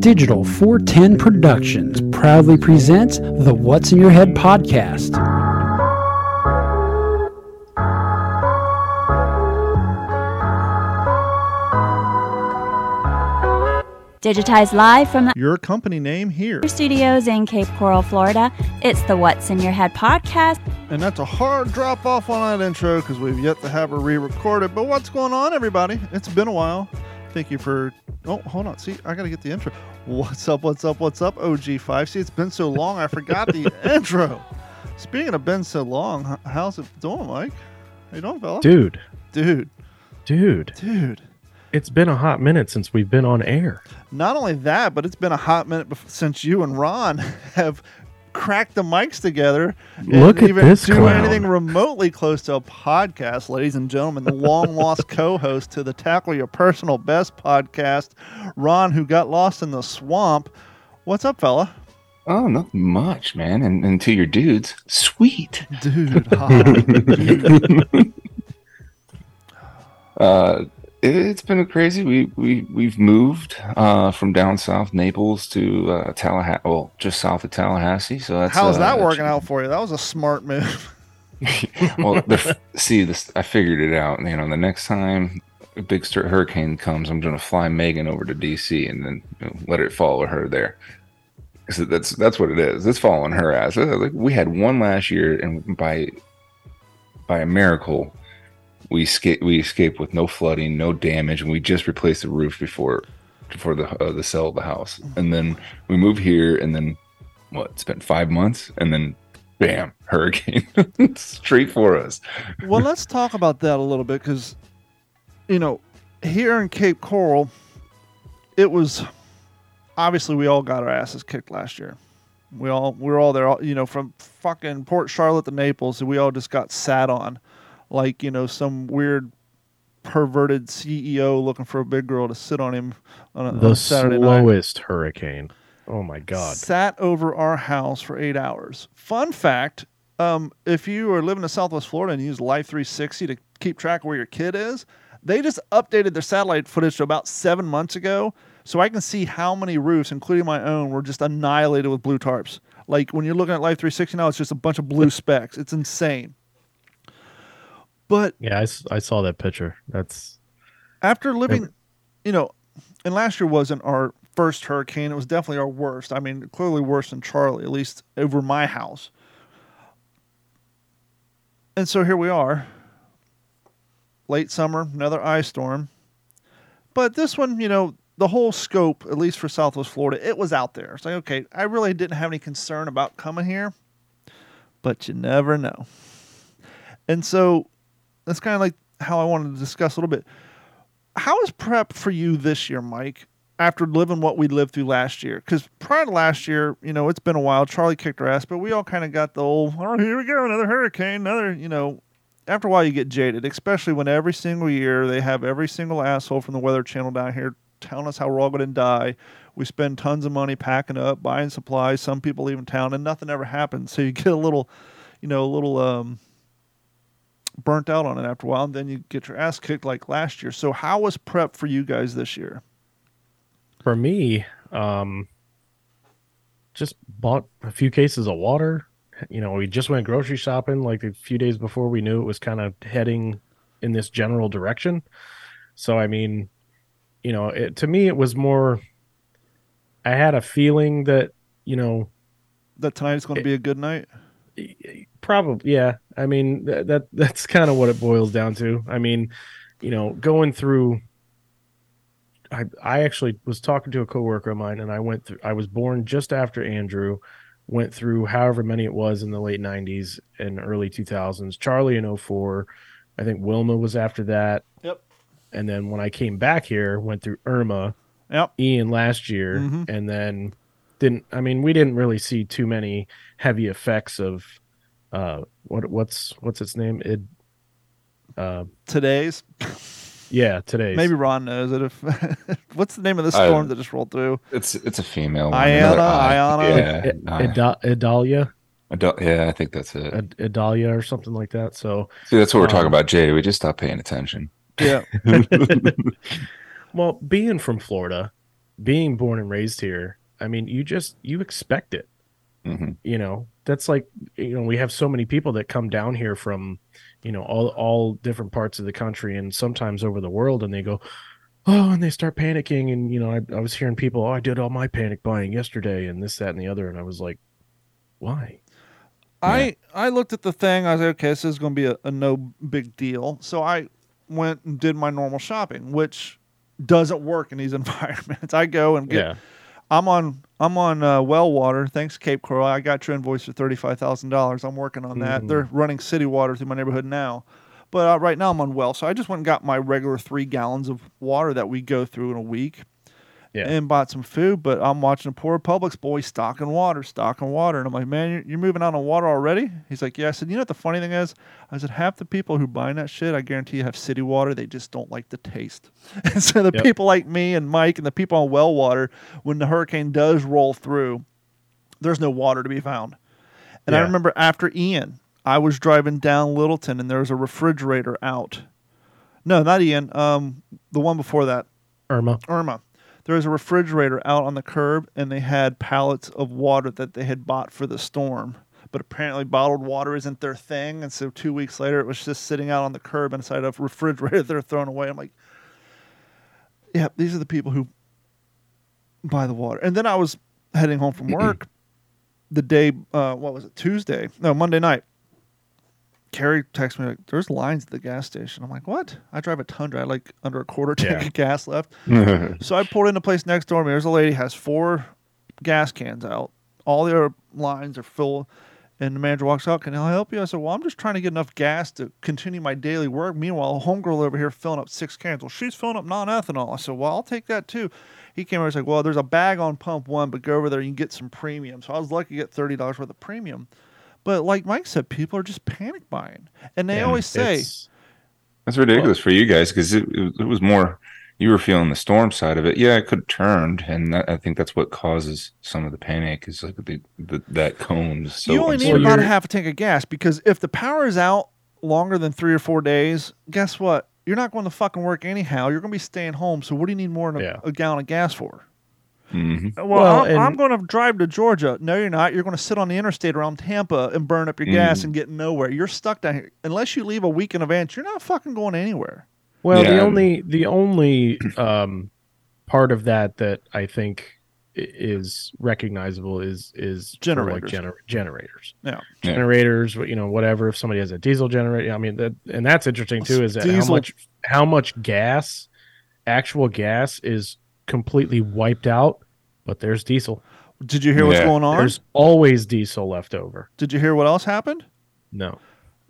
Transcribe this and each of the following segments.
Digital 410 Productions proudly presents the What's in Your Head podcast. Digitized live from the Your company name here. studios in Cape Coral, Florida. It's the What's in Your Head podcast. And that's a hard drop off on that intro because we've yet to have her re recorded. But what's going on, everybody? It's been a while. Thank you for. Oh, hold on. See, I got to get the intro. What's up? What's up? What's up? OG5. See, it's been so long, I forgot the intro. Speaking of been so long, how's it doing, Mike? How you doing, fella? Dude, Dude, dude, dude. it's been a hot minute since we've been on air. Not only that, but it's been a hot minute bef- since you and Ron have cracked the mics together. and Look at even this do clown. anything remotely close to a podcast, ladies and gentlemen. The long lost co-host to the Tackle Your Personal Best podcast, Ron, who got lost in the swamp. What's up, fella? Oh, not much, man. And, and to your dudes, sweet. Dude, hot. Uh, it, it's been crazy. We we we've moved uh, from down south Naples to uh, Tallahassee. Well, just south of Tallahassee. So that's how's uh, that working out for you? That was a smart move. well, the, see, this I figured it out. You know, the next time a big hurricane comes, I'm going to fly Megan over to DC and then you know, let it follow her there. So that's that's what it is. It's following her ass. Like we had one last year, and by by a miracle, we escaped. We escaped with no flooding, no damage, and we just replaced the roof before before the uh, the sale of the house. And then we moved here, and then what? Spent five months, and then bam, hurricane straight for us. well, let's talk about that a little bit because, you know, here in Cape Coral, it was obviously we all got our asses kicked last year. We all we were all there, all- you know, from fucking Port Charlotte to Naples, we all just got sat on, like you know some weird perverted CEO looking for a big girl to sit on him on a, on The a Saturday night slowest hurricane. Oh my god. sat over our house for eight hours. Fun fact: um, if you are living in Southwest Florida and you use Life 360 to keep track of where your kid is, they just updated their satellite footage to about seven months ago, so I can see how many roofs, including my own, were just annihilated with blue tarps. Like when you're looking at Life 360 now, it's just a bunch of blue specks. It's insane. But Yeah, I saw that picture. That's after living, you know, and last year wasn't our first hurricane. It was definitely our worst. I mean, clearly worse than Charley, at least over my house. And so here we are, late summer, another ice storm. But this one, you know, the whole scope, at least for Southwest Florida, it was out there. It's like, okay, I really didn't have any concern about coming here, but you never know. And so that's kind of like how I wanted to discuss a little bit how is prep for you this year, Mike? After living what we lived through last year, because prior to last year, you know, it's been a while. Charley kicked our ass, but we all kind of got the old, oh, here we go, another hurricane, another, you know. After a while, you get jaded, especially when every single year they have every single asshole from the Weather Channel down here telling us how we're all going to die. We spend tons of money packing up, buying supplies. Some people leaving town, and nothing ever happens. So you get a little, you know, a little um, burnt out on it after a while, and then you get your ass kicked like last year. So how was prep for you guys this year? for me. Um, just bought a few cases of water. You know, we just went grocery shopping like a few days before we knew it was kind of heading in this general direction. So I mean, you know, it, to me it was more. I had a feeling that you know That tonight's going to be a good night. Probably, yeah. I mean, that, that that's kind of what it boils down to. I mean, you know, going through. I I actually was talking to a coworker of mine, and I went through. I was born just after Andrew, went through however many it was in the late '90s and early 2000s. Charley in 04. I think Wilma was after that. Yep. And then when I came back here, went through Irma, Yep. Ian last year, Mhm. and then didn't. I mean, we didn't really see too many heavy effects of uh what what's what's its name? It uh Today's yeah, today's maybe Ron knows it. If what's the name of the I- storm that just rolled through? It's it's a female. one, Iana. Iana? Yeah, I- I- Ida- Idalia, adult- yeah, I think that's it. Id- Idalia or something like that. So, See, that's what we're um, talking about, Jay. We just stopped paying attention. Yeah. well, being from Florida, being born and raised here, I mean, you just you expect it. Hmm You know, that's like you know we have so many people that come down here from, you know, all all different parts of the country and sometimes over the world, and they go, oh, and they start panicking, and you know, I, I was hearing people, oh, I did all my panic buying yesterday, and this, that, and the other, and I was like, why? I I looked at the thing. I was like, okay, this is going to be a, a no big deal. So I went and did my normal shopping, which doesn't work in these environments. I go and get. Yeah, I'm on I'm on uh, well water. Thanks, Cape Coral. I got your invoice for thirty five thousand dollars. I'm working on that. Mhm. They're running city water through my neighborhood now, but uh, right now I'm on well. So I just went and got my regular three gallons of water that we go through in a week. Yeah. And bought some food, but I'm watching a poor Publix boy stocking water, stocking water, and I'm like, man, you're, you're moving out on water already? He's like, yeah. I said, you know what the funny thing is? I said, half the people who buying that shit, I guarantee you have city water. They just don't like the taste. And so the Yep. people like me and Mike and the people on well water, when the hurricane does roll through, there's no water to be found. And I remember after Ian, I was driving down Littleton and there was a refrigerator out. No, not Ian. Um, the one before that, Irma. Irma. There was a refrigerator out on the curb, and they had pallets of water that they had bought for the storm. But apparently, bottled water isn't their thing, and so two weeks later, it was just sitting out on the curb inside of a refrigerator they're throwing away. I'm like, yeah, these are the people who buy the water. And then I was heading home from work the day, uh, what was it, Tuesday? No, Monday night. Carrie texted me like, "There's lines at the gas station." I'm like, "What?" I drive a Tundra. I like under a quarter tank Yeah. of gas left. So I pulled in a place next door to me. There's a lady has four gas cans out. All the other lines are full. And the manager walks out. Can I help you? I said, Well, I'm just trying to get enough gas to continue my daily work. Meanwhile, a homegirl over here filling up six cans. Well, she's filling up non-ethanol. I said, Well, I'll take that too. He came over and said, Well, there's a bag on pump one, but go over there. You can get some premium. So I was lucky to get thirty dollars worth of premium. But like Mike said, people are just panic buying, and they Yeah, always say, That's ridiculous for you guys because it, it, it was more you were feeling the storm side of it. Yeah, it could have turned, and that, I think that's what causes some of the panic is like the, the that cone. So you only need about a half a tank of gas because if the power is out longer than three or four days, guess what? You're not going to fucking work anyhow. You're going to be staying home. So what do you need more than a, Yeah. a gallon of gas for? Mhm. Well, Well, I'm, I'm going to drive to Georgia. No, you're not. You're going to sit on the interstate around Tampa and burn up your gas Mm. and get nowhere. You're stuck down here. Unless you leave a week in advance, you're not fucking going anywhere. Well, the only the only um, part of that that I think is recognizable is is for, like Generators. gener- generators, Yeah. Yeah. generators. You know, whatever. If somebody has a diesel generator, I mean, that and that's interesting too. Is that how much how much gas, actual gas, is completely wiped out, but there's diesel. Did you hear what's going on? There's always diesel left over. Did you hear what else happened? No.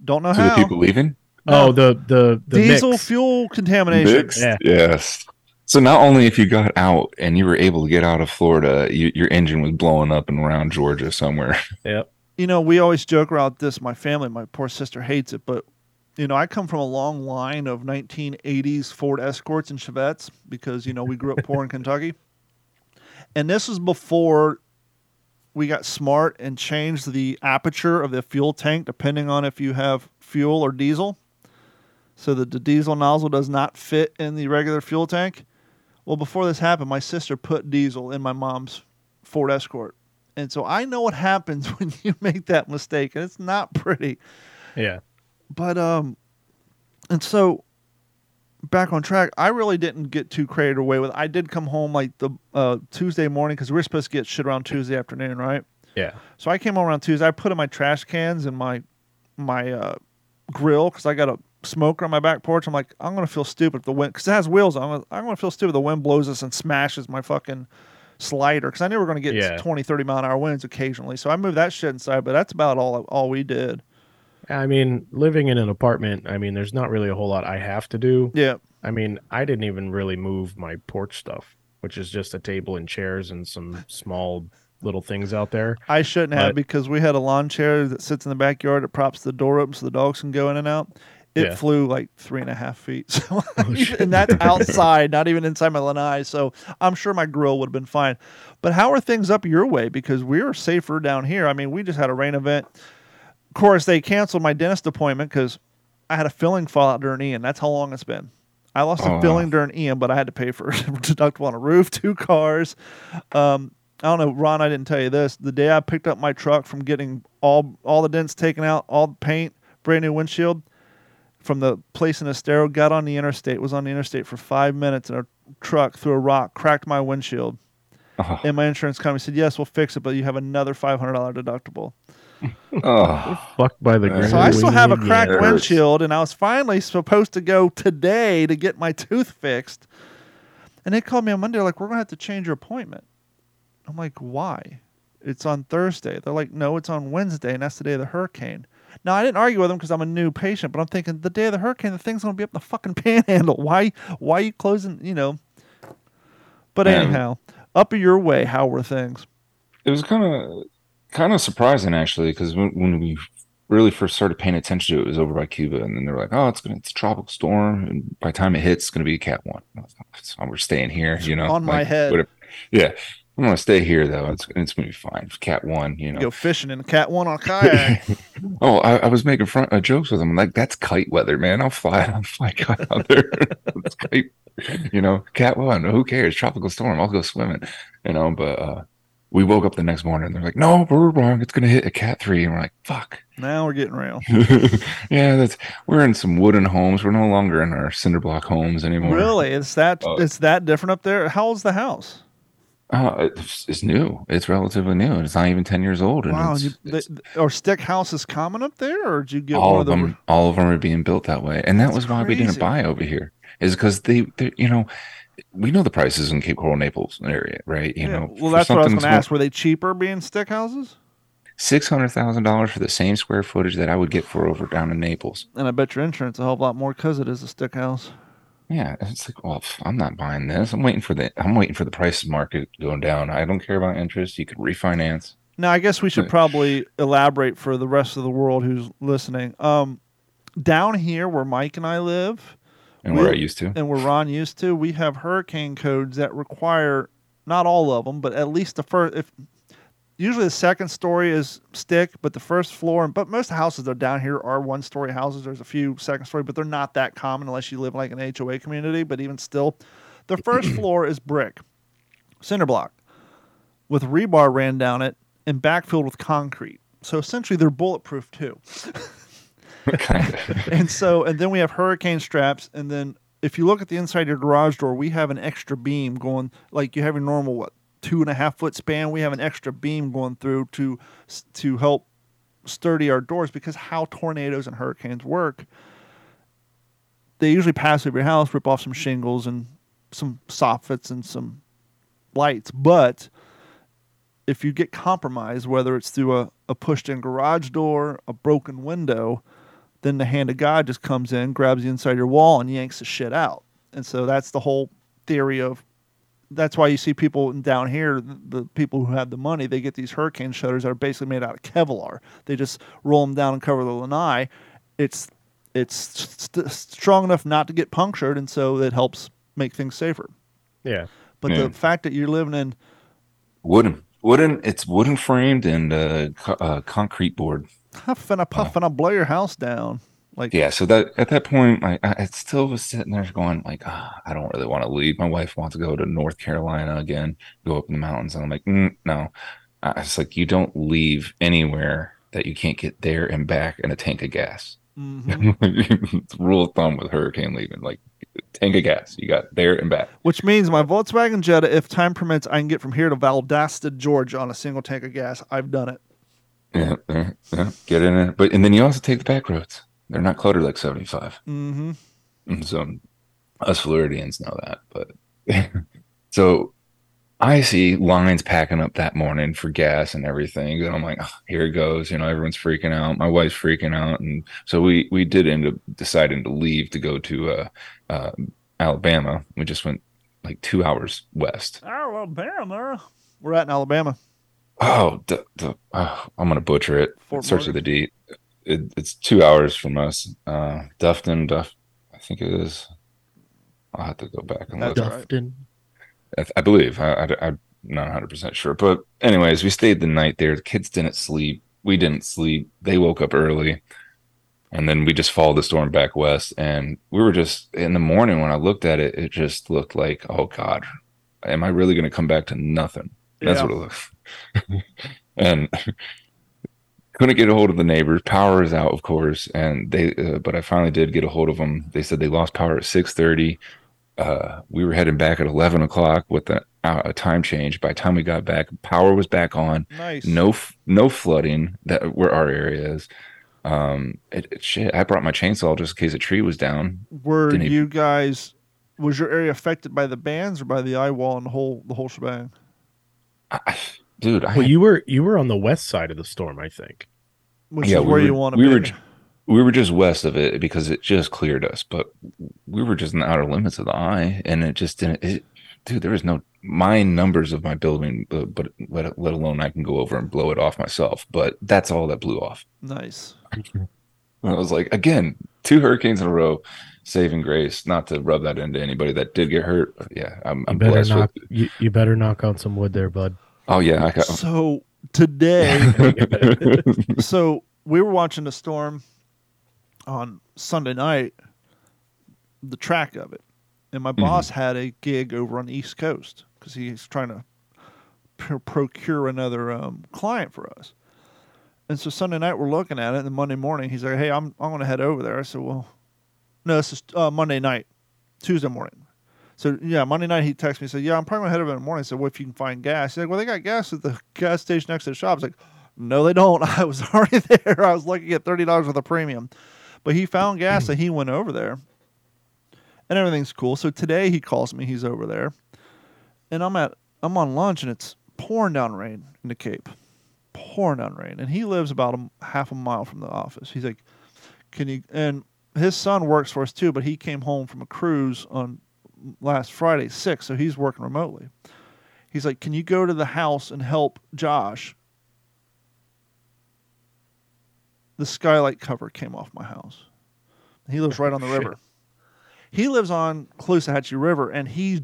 Don't know So how. the people leaving No. Oh, the the the Diesel mix. fuel contamination. Yeah. Yes. So not only if you got out and you were able to get out of Florida, you, your engine was blowing up and around Georgia somewhere. Yep. you know, we always joke about this. My family, my poor sister hates it, but you know, I come from a long line of 1980s Ford Escorts and Chevettes because you know we grew up poor in Kentucky, and this was before we got smart and changed the aperture of the fuel tank depending on if you have fuel or diesel, so that the diesel nozzle does not fit in the regular fuel tank. Well, before this happened, my sister put diesel in my mom's Ford Escort. And so I know what happens when you make that mistake, and it's not pretty. Yeah. But um, and so back on track, I really didn't get too carried away with. It. I did come home like the uh, Tuesday morning because we were supposed to get shit around Tuesday afternoon, right? Yeah. So I came home around Tuesday. I put in my trash cans and my my uh, grill because I got a smoker on my back porch. I'm like, I'm gonna feel stupid if the wind because it has wheels on. I'm gonna, I'm gonna feel stupid if the wind blows us and smashes my fucking slider because I knew we are gonna get Yeah. 20, 30 mile an hour winds occasionally. So I moved that shit inside, but that's about all all we did. I mean, living in an apartment, I mean, there's not really a whole lot I have to do. Yeah. I mean, I didn't even really move my porch stuff, which is just a table and chairs and some small little things out there. I shouldn't have because we had a lawn chair that sits in the backyard It props the door open so the dogs can go in and out. It Yeah. flew like three and a half feet. So Oh, and that's outside, not even inside my lanai. So I'm sure my grill would have been fine. But how are things up your way? Because we're safer down here. I mean, we just had a rain event. Of course, they canceled my dentist appointment because I had a filling fallout during Ian. That's how long it's been. I lost Oh, a filling during Ian, but I had to pay for deductible on a roof, two cars. Um, I don't know, Ron. I didn't tell you this. The day I picked up my truck from getting all all the dents taken out, all the paint, brand new windshield, from the place in Estero, got on the interstate, was on the interstate for five minutes, and a truck threw a rock, cracked my windshield. Oh, And my insurance company said, "Yes, we'll fix it, but you have another five hundred dollar deductible." Oh. Fucked by the So. So I still have a cracked it hurts. windshield, and I was finally supposed to go today to get my tooth fixed. And they called me on Monday, like, we're going to have to change your appointment. I'm like, why? It's on Thursday. They're like, no, it's on Wednesday, and that's the day of the hurricane. Now, I didn't argue with them because I'm a new patient, but I'm thinking the day of the hurricane, the thing's going to be up in the fucking panhandle. Why, why are you closing, you know? But Man. anyhow, up your way, how were things? it was kind of kind of surprising actually because when, when we really first started paying attention to it, it was over by Cuba, and then they were like, "Oh, it's gonna it's a tropical storm, and by the time it hits, it's gonna be a Cat one." Like, So we're staying here, you know, On my like, head. whatever. Yeah, I'm gonna stay here though. It's it's gonna be fine. Cat one, you know. Go fishing in a cat one on kayak. oh, I, I was making front uh, jokes with him. Like that's kite weather, man. I'll fly. I'll fly kite out there. it's kite. You know, cat one. Who cares? Tropical storm. I'll go swimming. You know, but uh, we woke up the next morning. and They're like, "No, we're wrong. It's gonna hit a cat three. And we're like, "Fuck." now we're getting real. yeah, that's. We're in some wooden homes. We're no longer in our cinder block homes anymore. Really? It's that Oh. it's that different up there? How old's the house? Uh, it's, it's new. It's relatively new. and It's not even ten years old. And Wow, it's, you, it's- the, are stick houses common up there, or did you get all one of of them all of them are being built that way and that That's was why we didn't buy over here is because they you know we know the prices in cape coral naples area right you Yeah, know well, that's what I was going to ask. Were they cheaper being stick houses? six hundred thousand dollars for the same square footage that i would get for over down in naples And I bet your insurance a whole lot more because it is a stick house. yeah it's like well i'm not buying this i'm waiting for the i'm waiting for the price market going down i don't care about interest you could refinance Now, I guess we should probably elaborate for the rest of the world who's listening. Um, down here where Mike and I live, and We- where i used to and where Ron used to, we have hurricane codes that require not all of them, but at least the first. If usually the second story is stick, but the first floor, but most houses that are down here are one story houses. There's a few second story, but they're not that common unless you live like an HOA community. But even still, the first floor is brick, cinder block, with rebar ran down it and backfilled with concrete. So essentially, they're bulletproof too and so and then we have hurricane straps and then if you look at the inside of your garage door we have an extra beam going like you have your normal what two and a half foot span? We have an extra beam going through to to help sturdy our doors because how tornadoes and hurricanes work they usually pass over your house rip off some shingles and some soffits and some lights. But if you get compromised whether it's through a, a pushed in garage door a broken window then the hand of God just comes in, grabs the inside your wall, and yanks the shit out. And so that's the whole theory of. That's why you see people down here, the, the people who have the money, they get these hurricane shutters that are basically made out of Kevlar. They just roll them down and cover the lanai. It's it's st- strong enough not to get punctured, and so it helps make things safer. Yeah. But Yeah. the fact that you're living in wooden wooden it's wooden framed and uh, co- uh concrete board huff and a puff and a blow your house down, like yeah so that at that point like i, I still was sitting there going like ah, i don't really want to leave my wife wants to go to north carolina again go up in the mountains and i'm like mm, no I, it's like you don't leave anywhere that you can't get there and back in a tank of gas mhm. rule of thumb with hurricane leaving like tank of gas you got there and back Which means my Volkswagen Jetta, if time permits, I can get from here to Valdosta, Georgia on a single tank of gas. I've done it. Yeah, yeah, yeah, get in it but and then you also take the back roads they're not cluttered like 75 Mm-hmm. And so us Floridians know that. But so I see lines packing up that morning for gas and everything. And I'm like, oh, here it goes. You know, everyone's freaking out. My wife's freaking out. And so we we did end up deciding to leave to go to uh, uh, Alabama. We just went like two hours west. Alabama. We're at in Alabama. Oh, d- d- oh I'm gonna butcher it. Fort it starts with Morgan. a D. It, it's two hours from us. Uh, Dufton, Duff, I think it is. I'll have to go back and look. That's right. Dufton. I, I believe. I, I, am not 100 percent sure, but anyways, we stayed the night there. The kids didn't sleep. We didn't sleep. They woke up early. and then we just followed the storm back west and we were just in the morning when i looked at it it just looked like oh god am i really going to come back to nothing that's Yeah. what it looks and couldn't get a hold of the neighbors power is out of course and they uh, but i finally did get a hold of them they said they lost power at 6.30 uh, we were heading back at 11 o'clock with a, a time change by the time we got back power was back on Nice. no f- no flooding that where our area is um it, it- shit i brought my chainsaw just in case a tree was down Were Didn't even- you guys? Was your area affected by the bands or by the eye wall and the whole the whole shebang? I- dude I, Well, you were you were on the west side of the storm, I think. Which Yeah, is we where were- you want to we be. were we were just west of it because it just cleared us but we were just in the outer limits of the eye and it just didn't it, dude there was no my numbers of my building uh, but let, let alone i can go over and blow it off myself but that's all that blew off nice. And I was like, again, two hurricanes in a row, saving grace. Not to rub that into anybody that did get hurt. but yeah, I'm, I'm better blessed knock with. you, you better knock on some wood there, bud. Oh yeah, I got. So today, so we were watching the storm on Sunday night, the track of it, and my boss had a gig over on the East Coast because he's trying to pr- procure another um, client for us. And so Sunday night we're looking at it, and Monday morning he's like, "Hey, I'm I'm going to head over there." I said, "Well, no, this is uh, Monday night, Tuesday morning." So yeah, Monday night he texted me and said, "Yeah, I'm probably gonna head over in the morning." I said, "Well, if you can find gas." He's like, "Well, they got gas at the gas station next to the shop." I was like, "No, they don't. I was already there. I was lucky at thirty dollars with a premium." But he found gas and he went over there, and everything's cool. So today he calls me. He's over there, and I'm at I'm on lunch and it's pouring down rain in the Cape, pouring down rain, and he lives about a half a mile from the office. He's like, "Can you?" And his son works for us too, but he came home from a cruise on last Friday, six, so he's working remotely. He's like, Can you go to the house and help Josh? The skylight cover came off my house. He lives right on the river. He lives on Caloosahatchee River, and he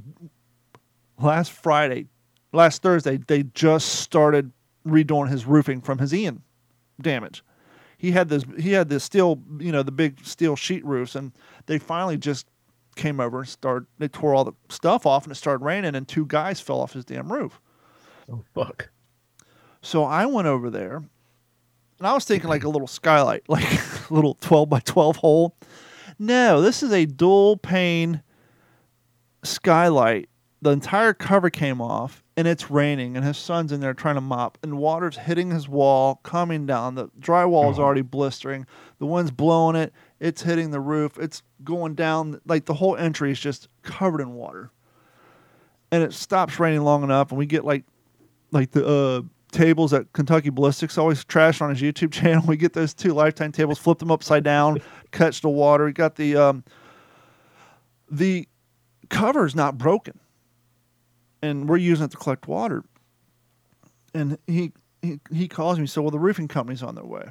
last Friday, last Thursday, they just started redoing his roofing from his Ian damage. He had this he had this steel, you know, the big steel sheet roofs, and they finally just came over and started they tore all the stuff off and it started raining and two guys fell off his damn roof. Oh fuck. So I went over there and I was thinking like a little skylight, like a little 12 by 12 hole. No, this is a dual pane skylight. The entire cover came off and it's raining and his son's in there trying to mop and water's hitting his wall, coming down. The drywall is oh. already blistering. The wind's blowing it. It's hitting the roof. It's going down. Like the whole entry is just covered in water. And it stops raining long enough and we get like like the uh, tables that Kentucky Ballistics always trash on his YouTube channel. We get those two lifetime tables, flip them upside down, catch the water. We got the um, the cover's not broken, and we're using it to collect water. And he he, he calls me, so well the roofing company's on their way,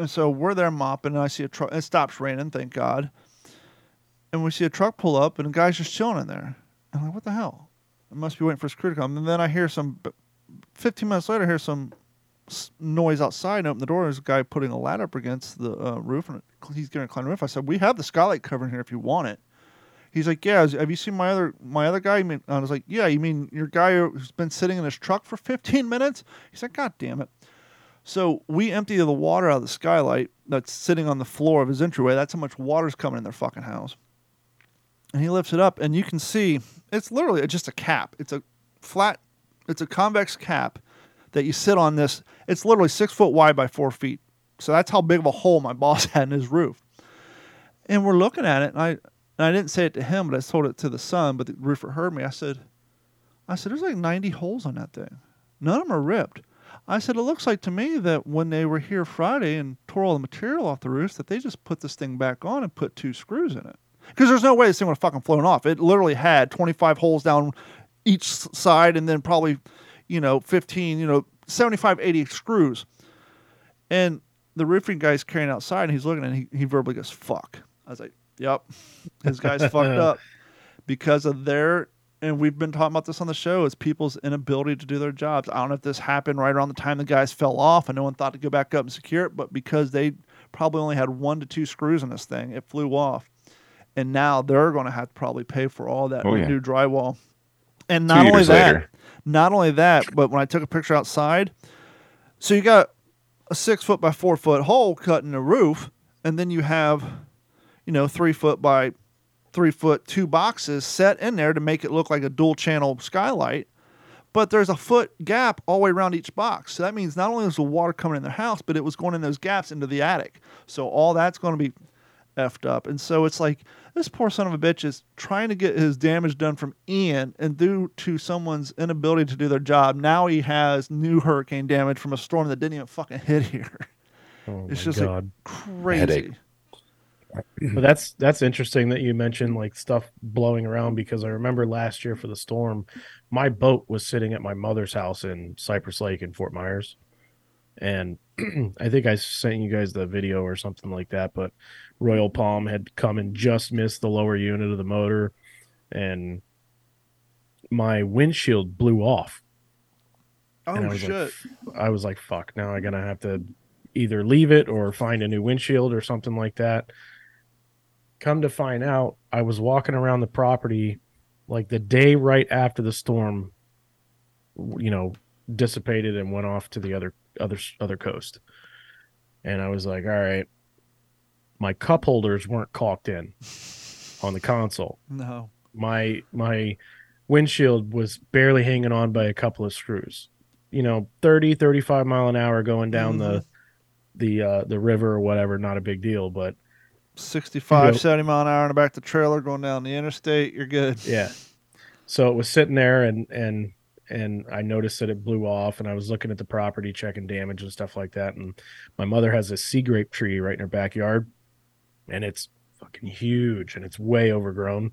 and so we're there mopping, and I see a truck. It stops raining, thank God. And we see a truck pull up, and a guy's just chilling in there. And I'm like, what the hell? I must be waiting for his crew to come. And then I hear some, 15 minutes later, I hear some noise outside and open the door. There's a guy putting a ladder up against the uh, roof and he's going to climb the roof. I said, we have the skylight cover in here if you want it. He's like, yeah. Have you seen my other my other guy? I was like, yeah. You mean your guy who's been sitting in his truck for 15 minutes? He's like, God damn it. So we empty the water out of the skylight that's sitting on the floor of his entryway. That's how much water's coming in their fucking house. And he lifts it up, and you can see it's literally just a cap. It's a flat, it's a convex cap that you sit on this. It's literally six foot wide by four feet. So that's how big of a hole my boss had in his roof. And we're looking at it, and I, and I didn't say it to him, but I told it to the son. But the roofer heard me. I said, I said, there's like 90 holes on that thing. None of them are ripped. I said, it looks like to me that when they were here Friday and tore all the material off the roof, that they just put this thing back on and put two screws in it. Because there's no way this thing would have fucking flown off. It literally had 25 holes down each side and then probably, you know, 15, you know, 75, 80 screws. And the roofing guy's carrying outside and he's looking and he, he verbally goes, fuck. I was like, yep, his guy's fucked up because of their, and we've been talking about this on the show, is people's inability to do their jobs. I don't know if this happened right around the time the guys fell off and no one thought to go back up and secure it, but because they probably only had one to two screws in this thing. It flew off, and now they're going to have to probably pay for all that Oh, yeah. new drywall. And not only that, later. not only that, but when I took a picture outside, so you got a six foot by four foot hole cut in the roof, and then you have, you know, three foot by three foot two boxes set in there to make it look like a dual channel skylight. But there's a foot gap all the way around each box. So that means not only was the water coming in their house, but it was going in those gaps into the attic. So all that's going to be effed up. And so it's like this poor son of a bitch is trying to get his damage done from Ian, and due to someone's inability to do their job, now he has new hurricane damage from a storm that didn't even fucking hit here. Oh It's my just like- Crazy. Headache. But that's that's interesting that you mentioned like stuff blowing around because I remember last year for the storm, my boat was sitting at my mother's house in Cypress Lake in Fort Myers, and I think I sent you guys the video or something like that. But Royal Palm had come and just missed the lower unit of the motor, and my windshield blew off. Oh and I was shit! like, I was like, fuck. Now I'm gonna have to either leave it or find a new windshield or something like that. Come to find out, I was walking around the property like the day right after the storm, you know, dissipated and went off to the other other other coast. And I was like, all right, my cup holders weren't caulked in on the console no. my my windshield was barely hanging on by a couple of screws you know 30 35 mile an hour going down the the uh the river or whatever not a big deal but 65, Yeah. 70 mile an hour in the back of the trailer going down the interstate. You're good. yeah so it was sitting there and and and i noticed that it blew off and i was looking at the property checking damage and stuff like that and my mother has a sea grape tree right in her backyard and it's fucking huge and it's way overgrown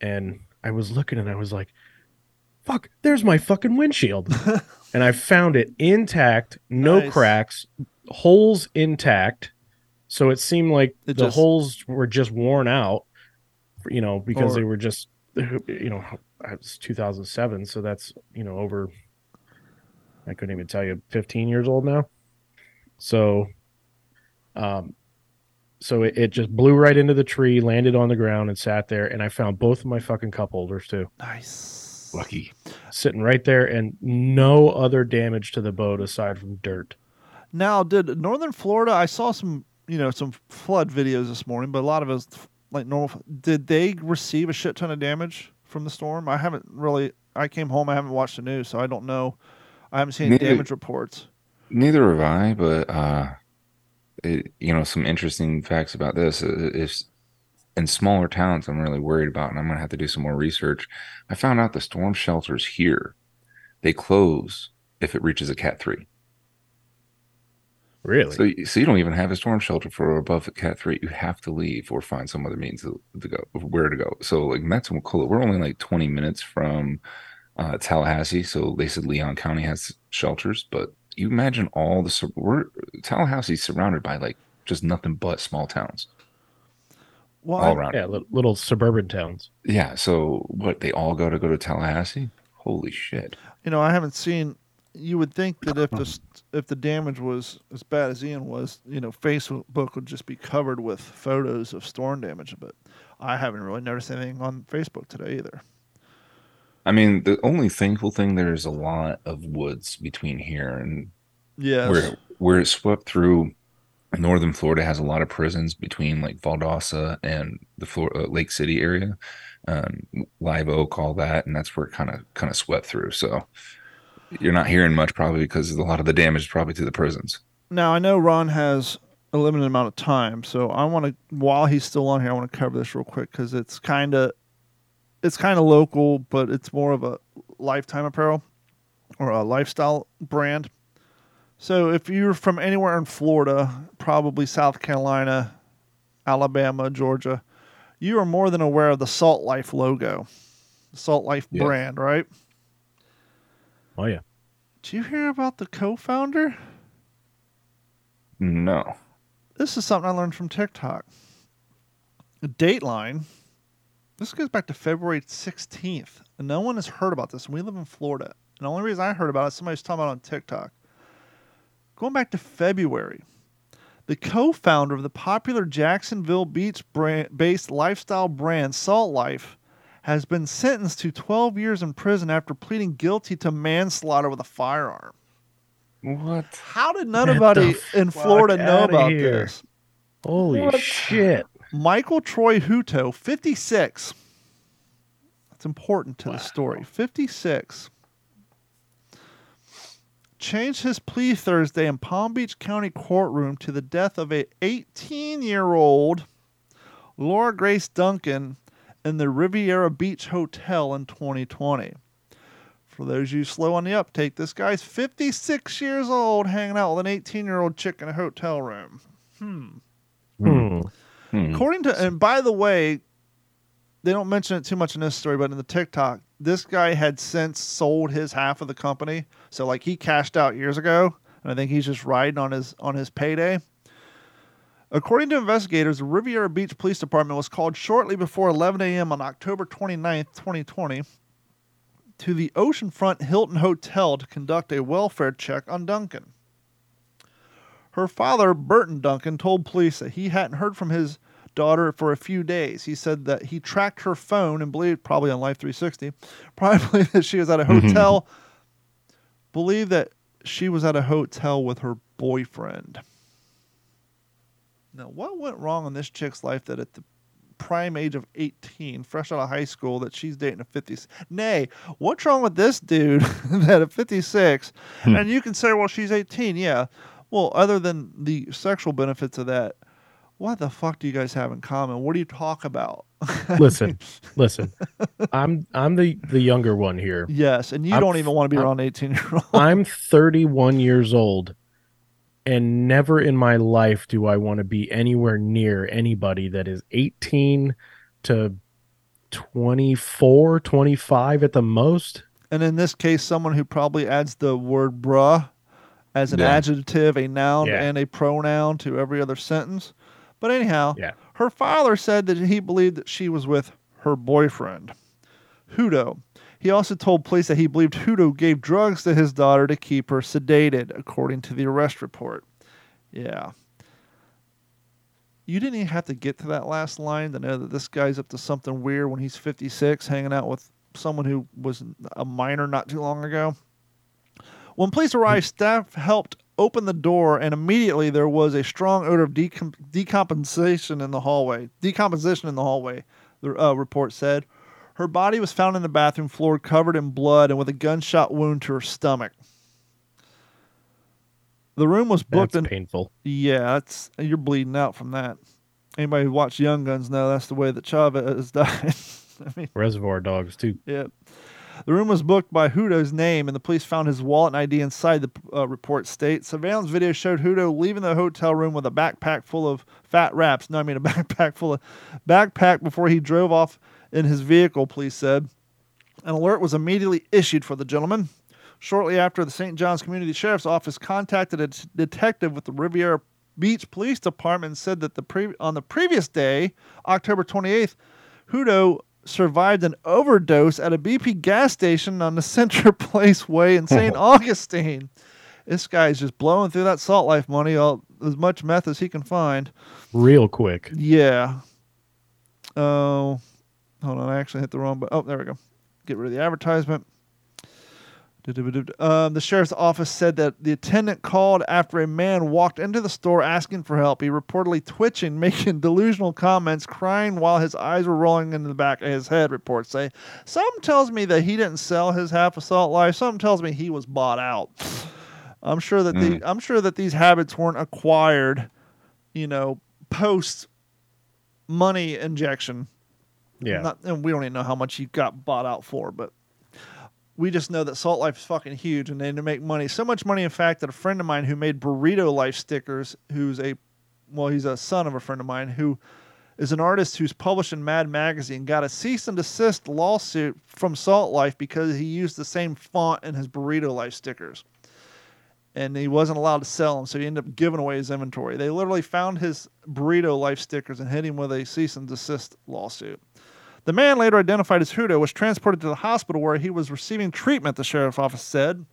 and i was looking and i was like fuck there's my fucking windshield and i found it intact no Nice. cracks holes intact so it seemed like It the just- holes were just worn out you know because Or- they were just you know it's 2007 so that's you know over i couldn't even tell you 15 years old now so um so it, it just blew right into the tree landed on the ground and sat there and i found both of my fucking cup holders too Nice. Lucky. sitting right there and no other damage to the boat aside from dirt Now, did Northern Florida? I saw some, you know, some flood videos this morning, but a lot of us like normal. Did they receive a shit ton of damage from the storm? I haven't really. I came home. I haven't watched the news, so I don't know. I haven't seen any Neither- damage reports. Neither have I, but uh, it, you know, some interesting facts about this is in smaller towns. I'm really worried about, and I'm gonna have to do some more research. I found out the storm shelters here they close if it reaches a Cat three. Really So, you- so you don't even have a storm shelter for above a Cat three. You have to leave or find some other means to, to go where to go. So like Maximum Cola, we're only like 20 minutes from uh, Tallahassee. So they said Leon County has shelters, but you imagine all the sur- we're Tallahassee's surrounded by like just nothing but small towns Well, all around. yeah li- little suburban towns Yeah. So what? They all go to go to Tallahassee? Holy shit! you know, I haven't seen. You would think that if the if the damage was as bad as Ian was, you know, Facebook would just be covered with photos of storm damage. But I haven't really noticed anything on Facebook today either. I mean, the only thankful thing there is a lot of woods between here and yeah, where where it swept through northern Florida has a lot of prisons between like Valdosta and the Flor- uh, Lake City area, um, Live Oak, all that, and that's where it kind of kind of swept through. So you're not hearing much probably because a lot of the damage is probably to the prisons. Now I know Ron has a limited amount of time, so I want to while he's still on here, I want to cover this real quick because it's kind of it's kind of local, but it's more of a lifetime apparel or a lifestyle brand. So if you're from anywhere in Florida, probably South Carolina, Alabama, Georgia, you are more than aware of the Salt Life logo, the Salt Life Yeah. brand, right? Oh yeah Did you hear about the co-founder? No, This is something I learned from TikTok. A dateline. This goes back to February 16th, and no one has heard about this. We live in Florida. And the only reason I heard about it, somebody's talking about it on TikTok. Going back to February, the co-founder of the popular Jacksonville Beach brand, based lifestyle brand Salt Life, has been sentenced to 12 years in prison after pleading guilty to manslaughter with a firearm. What? How did Get nobody the in Florida know about here. this? Holy shit! Michael Troy Hutto, 56. That's important to the story. 56. Changed his plea Thursday in Palm Beach County courtroom to the death of a 18-year-old Laura Grace Duncan in the Riviera Beach Hotel in 2020. For those of you slow on the uptake, this guy's 56 years old hanging out with an 18-year-old chick in a hotel room. Hmm. Hmm. According to, and by the way, they don't mention it too much in this story, but in the TikTok, this guy had since sold his half of the company. So like he cashed out years ago, and I think he's just riding on his on his payday. According to investigators, the Riviera Beach Police Department was called shortly before 11 a.m. on October 29, 2020, to the Oceanfront Hilton Hotel to conduct a welfare check on Duncan. Her father, Burton Duncan, told police that he hadn't heard from his daughter for a few days. He said that he tracked her phone and believed, probably on Life 360, probably that she was at a mm-hmm. hotel, believed that she was at a hotel with her boyfriend. Now, what went wrong in this chick's life that at the prime age of 18, fresh out of high school, that she's dating a 50s? Nay, what's wrong with this dude that at 56, hmm. and you can say, well, she's 18, yeah. Well, other than the sexual benefits of that, what the fuck do you guys have in common? What do you talk about? Listen, listen. I'm I'm the the younger one here. yes, and you I'm- don't even want to be I'm- around 18 year old. I'm 31 years old, and never in my life do I want to be anywhere near anybody that is 18 to 24, 25 at the most. And in this case, someone who probably adds the word bruh as an Yeah. adjective, a noun, Yeah. and a pronoun to every other sentence. But anyhow, Yeah. her father said that he believed that she was with her boyfriend, Hutto. He also told police that he believed Hutto gave drugs to his daughter to keep her sedated, according to the arrest report. Yeah. You didn't even have to get to that last line to know that this guy's up to something weird when he's 56, hanging out with someone who was a minor not too long ago. When police arrived, staff helped open the door, and immediately there was a strong odor of decom- decomposition in the hallway. Decomposition in the hallway, the uh, report said. Her body was found in the bathroom floor, covered in blood and with a gunshot wound to her stomach. The room was booked That's in painful. yeah, that's you're bleeding out from that. Anybody who watched Young Guns know that's the way that Chavez died. I mean, Reservoir Dogs too. yeah. The room was booked by Hutto's name, and the police found his wallet and ID inside the uh, report states. Surveillance video showed Hutto leaving the hotel room with a backpack full of fat wraps. No, I mean a backpack full of backpack before he drove off in his vehicle. Police said. An alert was immediately issued for the gentleman. Shortly after, the St. John's Community Sheriff's Office contacted a t- detective with the Riviera Beach Police Department and said that the pre- on the previous day, October 28th, Hutto survived an overdose at a BP gas station on the Center Place Way in St. Augustine. This guy's just blowing through that salt life money, all, as much meth as he can find. Real quick. Yeah. Oh, hold on. I actually hit the wrong button. Oh, there we go. Get rid of the advertisement. Um, the sheriff's office said that the attendant called after a man walked into the store asking for help. He reportedly twitching, making delusional comments, crying while his eyes were rolling into the back of his head. Reports say. Some tells me that he didn't sell his half of Salt Life. Some tells me he was bought out. I'm sure that the I'm sure that these habits weren't acquired, you know, post money injection. Yeah. Not, and we don't even know how much he got bought out for, but we just know that Salt Life is fucking huge and they make money. So much money, in fact, that a friend of mine who made Burrito Life stickers, who's a, well, he's a son of a friend of mine who is an artist who's published in Mad Magazine, got a cease and desist lawsuit from Salt Life because he used the same font in his Burrito Life stickers. And he wasn't allowed to sell them, so he ended up giving away his inventory. They literally found his Burrito Life stickers and hit him with a cease and desist lawsuit. The man, later identified as Hutto, was transported to the hospital where he was receiving treatment, the sheriff's office said.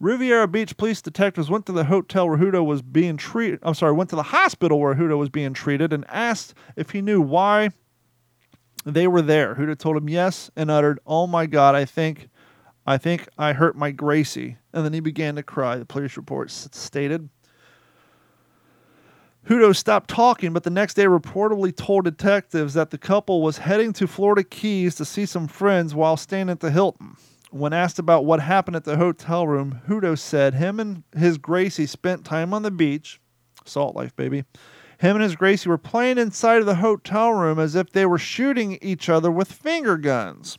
Riviera Beach police detectives went to the hotel where Hutto was being treated. I'm sorry, went to the hospital where Hutto was being treated and asked if he knew why they were there. Hutto told him yes and uttered, "Oh my God, I think, I think I hurt my Gracie." And then he began to cry. The police report stated. Hutto stopped talking, but the next day reportedly told detectives that the couple was heading to Florida Keys to see some friends while staying at the Hilton. When asked about what happened at the hotel room, Hutto said him and his Gracie spent time on the beach, salt life, baby. Him and his Gracie were playing inside of the hotel room as if they were shooting each other with finger guns.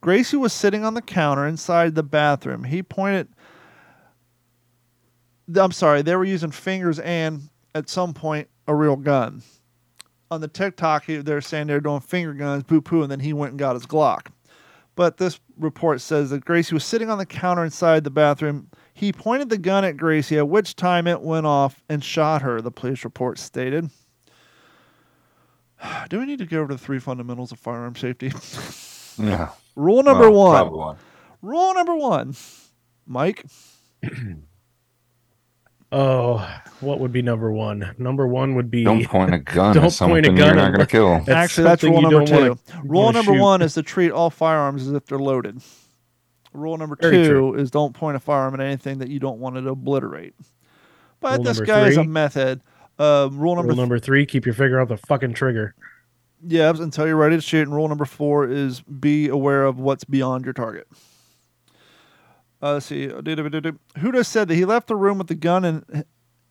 Gracie was sitting on the counter inside the bathroom. He pointed I'm sorry, they were using fingers and at some point a real gun. On the TikTok, they're saying they're doing finger guns, boo poo, and then he went and got his Glock. But this report says that Gracie was sitting on the counter inside the bathroom. He pointed the gun at Gracie, at which time it went off and shot her, the police report stated. Do we need to go over the three fundamentals of firearm safety? Yeah. Rule number Well, one. Rule number one. Mike, Oh, what would be number one? Number one would be Don't point a gun Don't at something point a gun you're not going to kill. That's Actually, that's rule number two. wanna- rule wanna number shoot. one is to treat all firearms as if they're loaded. Rule number Very two true. is don't point a firearm at anything that you don't want it to obliterate. But Rule this number guy is a three. meth head. Uh, rule number, Rule number three: keep your finger off the fucking trigger. th- yeah, until you're ready to shoot. And rule number four is be aware of what's beyond your target. Uh, let's see. Hutto said that he left the room with the gun and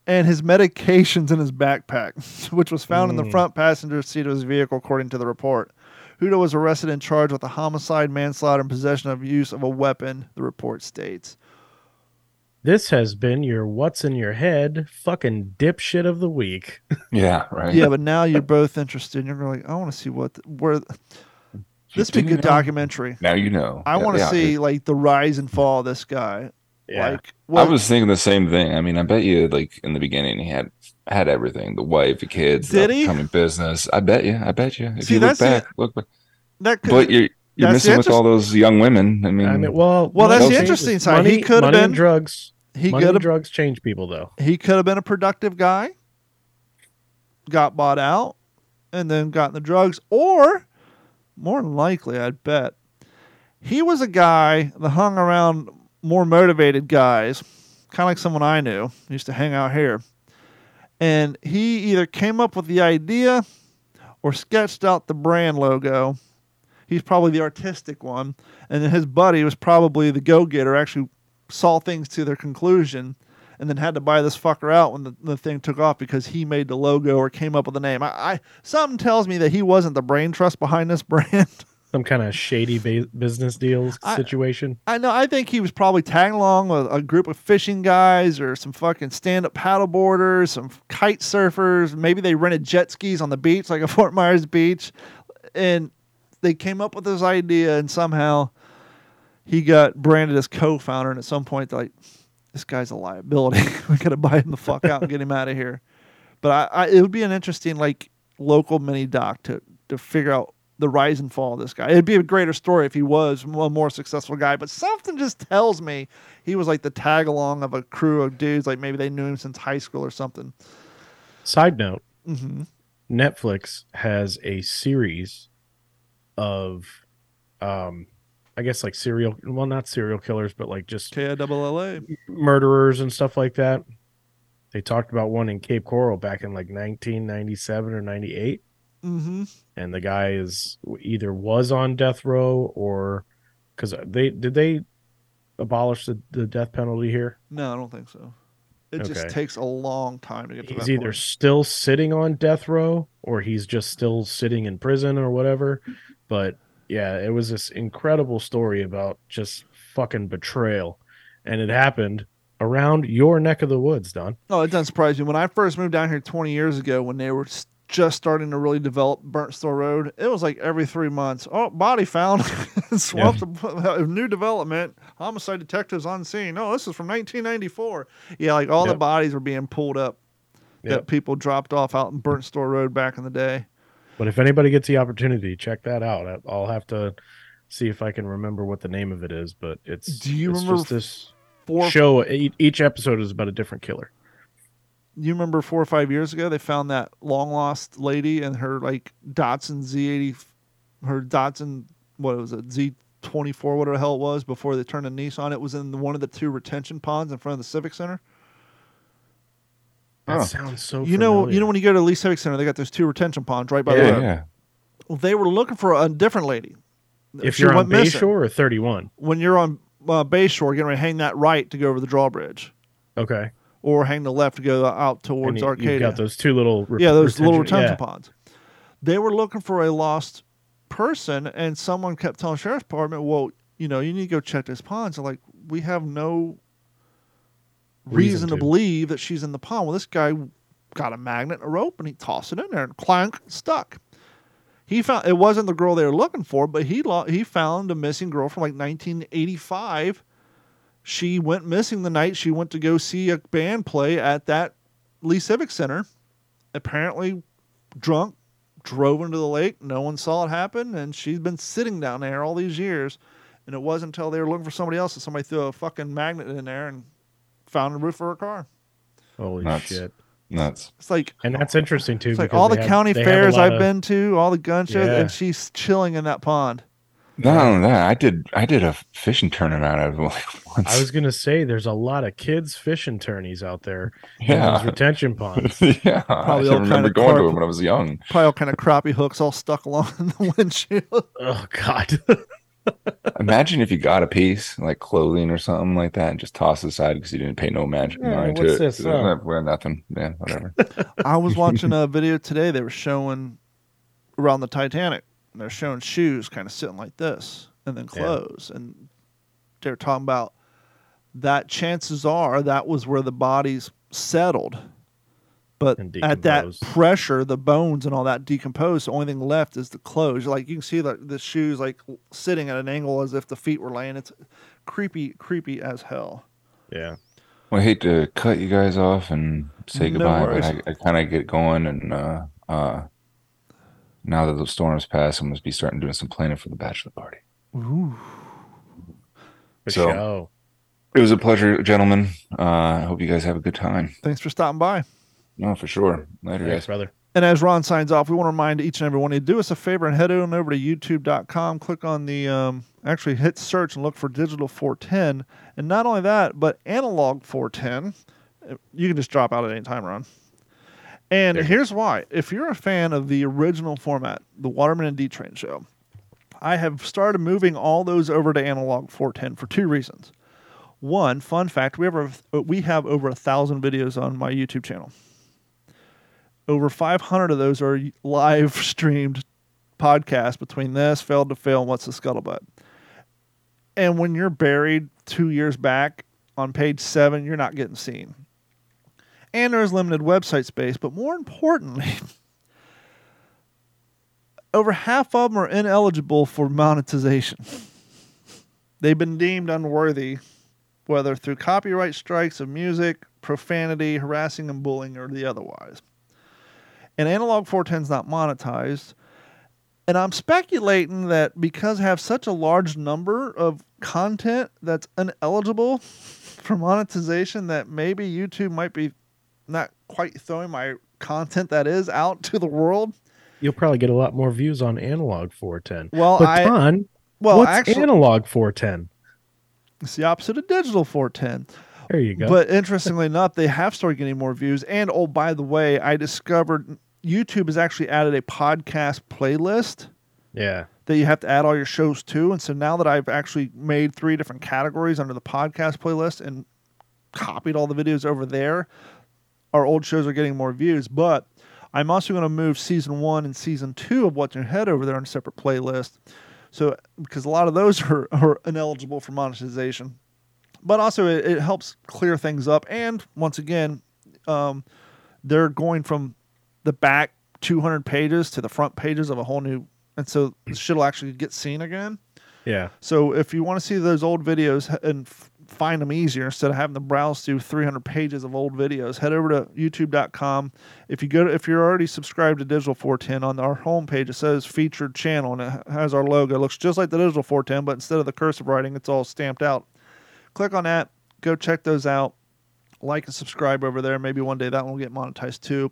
and his medications in his backpack, which was found in the Mm. front passenger seat of his vehicle, according to the report. Hutto was arrested and charged with a homicide, manslaughter, and possession of use of a weapon, the report states. This has been your "What's in Your Head" fucking dipshit of the week. Yeah, right. Yeah, but now you're both interested, and you're like, I want to see what, the, where. This would be a good know? documentary. Now you know. I Yeah, want to yeah, see it- like the rise and fall of this guy. Yeah, Like, I was thinking the same thing. I mean, I bet you, like in the beginning, he had had everything: the wife, the kids, Did the he? business. I bet you. I bet you. If See, you look that's the- back, look back. that could, But you're you're that's the missing with all those young women. I mean, I mean, well, Well, that's the interesting changes- side. He could've money and been- drugs. he money could and have drugs change people, though. he could have been a productive guy, got bought out, and then got the drugs, or more than likely, I'd bet he was a guy that hung around more motivated guys, kind of like someone I knew used to hang out here, and he either came up with the idea or sketched out the brand logo. He's probably the artistic one, and then his buddy was probably the go-getter. Actually, saw things to their conclusion and then had to buy this fucker out when the, the thing took off because he made the logo or came up with the name. I, I something tells me that he wasn't the brain trust behind this brand. Some kind of shady ba- business deals I- situation. I know. I think he was probably tagging along with a group of fishing guys or some fucking stand-up paddleboarders, some kite surfers. Maybe they rented jet skis on the beach, like a Fort Myers beach, and they came up with this idea, and somehow he got branded as co-founder. And at some point, like, "This guy's a liability. we got to buy him the fuck out and get him out of here." But I, I, it would be an interesting like local mini doc to to figure out the rise and fall of this guy. It'd be a greater story if he was a more successful guy, but something just tells me he was like the tag along of a crew of dudes, like maybe they knew him since high school or something. Side note: hmm Netflix has a series of, um, I guess like serial, well, not serial killers, but like just K I double L A. murderers and stuff like that. They talked about one in Cape Coral back in like 1997 or 98, Mm-hmm. and the guy is either was on death row or because they did they abolish the, the death penalty here. No, I don't think so. It just takes a long time to get to He's either point. still sitting on death row or he's just still sitting in prison or whatever. But yeah, it was this incredible story about just fucking betrayal, and it happened around your neck of the woods, Don. Oh, it doesn't surprise me. When I first moved down here 20 years ago, when they were just starting to really develop Burnt Store Road, it was like every three months. Oh, body found. Swamped a uh, new development. Homicide detectives on scene. Oh, this is from 1994. Yeah, like all the bodies were being pulled up that Yep. people dropped off out in Burnt Store Road back in the day. But if anybody gets the opportunity, check that out. I'll have to see if I can remember what the name of it is, but it's Do you it's remember just this Four, show? Each episode is about a different killer. you remember four or five years ago they found that long lost lady and her like Datsun Z80, her Datsun what was it Z24 whatever the hell it was before they turned to Nissan. It was in one of the two retention ponds in front of the Civic Center. That Oh. sounds so. you know, you know when you go to Lee Civic Center, they got those two retention ponds right by the Yeah. road. yeah. Well, they were looking for a different lady. if She you're on went missing. Bayshore or 31. when you're on uh, Bayshore, getting ready to hang that right to go over the drawbridge, Okay. or hang the left to go out towards you, Arcadia. you've got those two little re- yeah, those little retention- retention yeah. ponds. They were looking for a lost person, and someone kept telling sheriff's department, "Well, you know, you need to go check this pond." So, like, we have no reason, Reason to to. believe that she's in the pond. Well, this guy got a magnet and a rope, and he tossed it in there, and clank, stuck. He found it wasn't the girl they were looking for, but he lo- he found a missing girl from like 1985. She went missing the night she went to go see a band play at that Lee Civic Center. Apparently, drunk, drove into the lake. No one saw it happen, and she's been sitting down there all these years. And it wasn't until they were looking for somebody else that somebody threw a fucking magnet in there and found a roof for her car. Holy Nuts. shit! Nuts. It's like And that's interesting too. it's like all the have- county they have a fairs I've of- been to, all the gun shows, Yeah. and she's chilling in that pond. Not only that, I did I did a fishing tournament out of like once. I was gonna say there's a lot of kids fishing tourneys out there. in yeah. those retention ponds. yeah. I Probably all remember kinda going to carp- it when I was young. Probably all kind of crappie hooks all stuck along the windshield. oh God. Imagine if you got a piece like clothing or something like that and just toss it aside because you didn't pay no magic Yeah, mind to it. this, Uh, huh? well, nothing. Yeah, whatever. I was watching a video today. They were showing around the Titanic. And they're showing shoes kind of sitting like this, and then Yeah. clothes. And they're talking about that. Chances are that was where the bodies settled. But at that pressure, the bones and all that decompose. The only thing left is the clothes. Like you can see the the shoes like sitting at an angle as if the feet were laying. It's creepy, creepy as hell. yeah. Well, I hate to cut you guys off and say No goodbye, worries. but I, I kind of get going, and uh, uh, now that the storm storm's passed, I'm gonna be starting doing some planning for the bachelor party. Ooh. For So- show. It was a pleasure, gentlemen. Uh, I hope you guys have a good time. Thanks for stopping by. No, for sure. Later, Thanks, guys. brother. And as Ron signs off, we want to remind each and every one of you do us a favor and head on over to youtube.com, click on the, um, actually hit search and look for Digital 410. And not only that, but Analog 410. Uh, You can just drop out at any time, Ron. And There here's why. If you're a fan of the original format, the Waterman and D Train show, I have started moving all those over to Analog 410 for two reasons. One, fun fact, we have, we have over a thousand videos on my YouTube channel over 500 of those are live streamed podcasts between this, failed to fail, and what's the scuttlebutt. And when you're buried two years back on page seven, you're not getting seen. And there's limited website space, but more importantly, over half of them are ineligible for monetization. They've been deemed unworthy, whether through copyright strikes of music, profanity, harassing, and bullying, or the otherwise and analog 410 is not monetized. And I'm speculating that because I have such a large number of content that's ineligible for monetization, that maybe YouTube might be not quite throwing my content that is out to the world. You'll probably get a lot more views on analog 410. Well, but I Don, well what's actually analog 410? it's the opposite of digital 410. There you go. But interestingly enough, they have started getting more views. And oh, by the way, I discovered YouTube has actually added a podcast playlist. yeah. that you have to add all your shows to. And so now that I've actually made three different categories under the podcast playlist and copied all the videos over there, our old shows are getting more views. But I'm also going to move season one and season two of What's in Your Head over there on a separate playlist. So, because a lot of those are, are ineligible for monetization. But also, it, it helps clear things up. And once again, um, they're going from the back 200 pages to the front pages of a whole new and so the shit will actually get seen again Yeah. so if you want to see those old videos and f- find them easier instead of having to browse through 300 pages of old videos. Head over to youtube.com. If you go to, if you're already subscribed to Digital 410 on our homepage, it says featured channel and it has our logo. It looks just like the Digital 410, but instead of the cursive writing, it's all stamped out. Click on that. Go check those out. Like and subscribe over there. Maybe one day that one will get monetized too.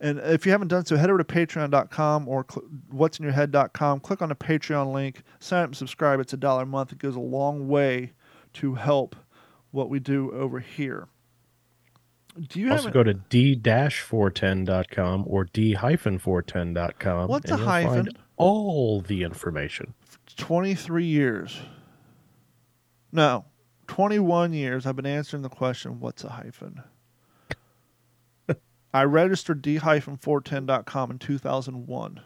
And if you haven't done so, head over to patreon.com or cl- what'sinyourhead.com. Click on the Patreon link, sign up and subscribe. It's a dollar a month. It goes a long way to help what we do over here. Do you Also go to d-410.com or d-410.com. What's and a you'll hyphen? find all the information. 23 years? No, 21 years. I've been answering the question, what's a hyphen? I registered d-410.com in 2001.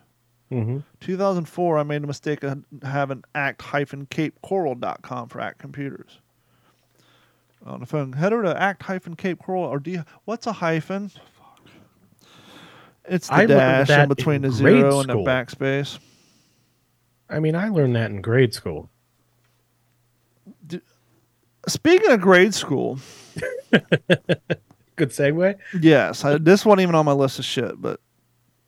Mm-hmm. 2004, I made a mistake of having act-capecoral.com for Act Computers. On the phone, head over to act-capecoral or D. What's a hyphen? It's the I dash in between in the zero and the backspace. I mean, I learned that in grade school. Speaking of grade school, Good segue. yes, I, this wasn't even on my list of shit, but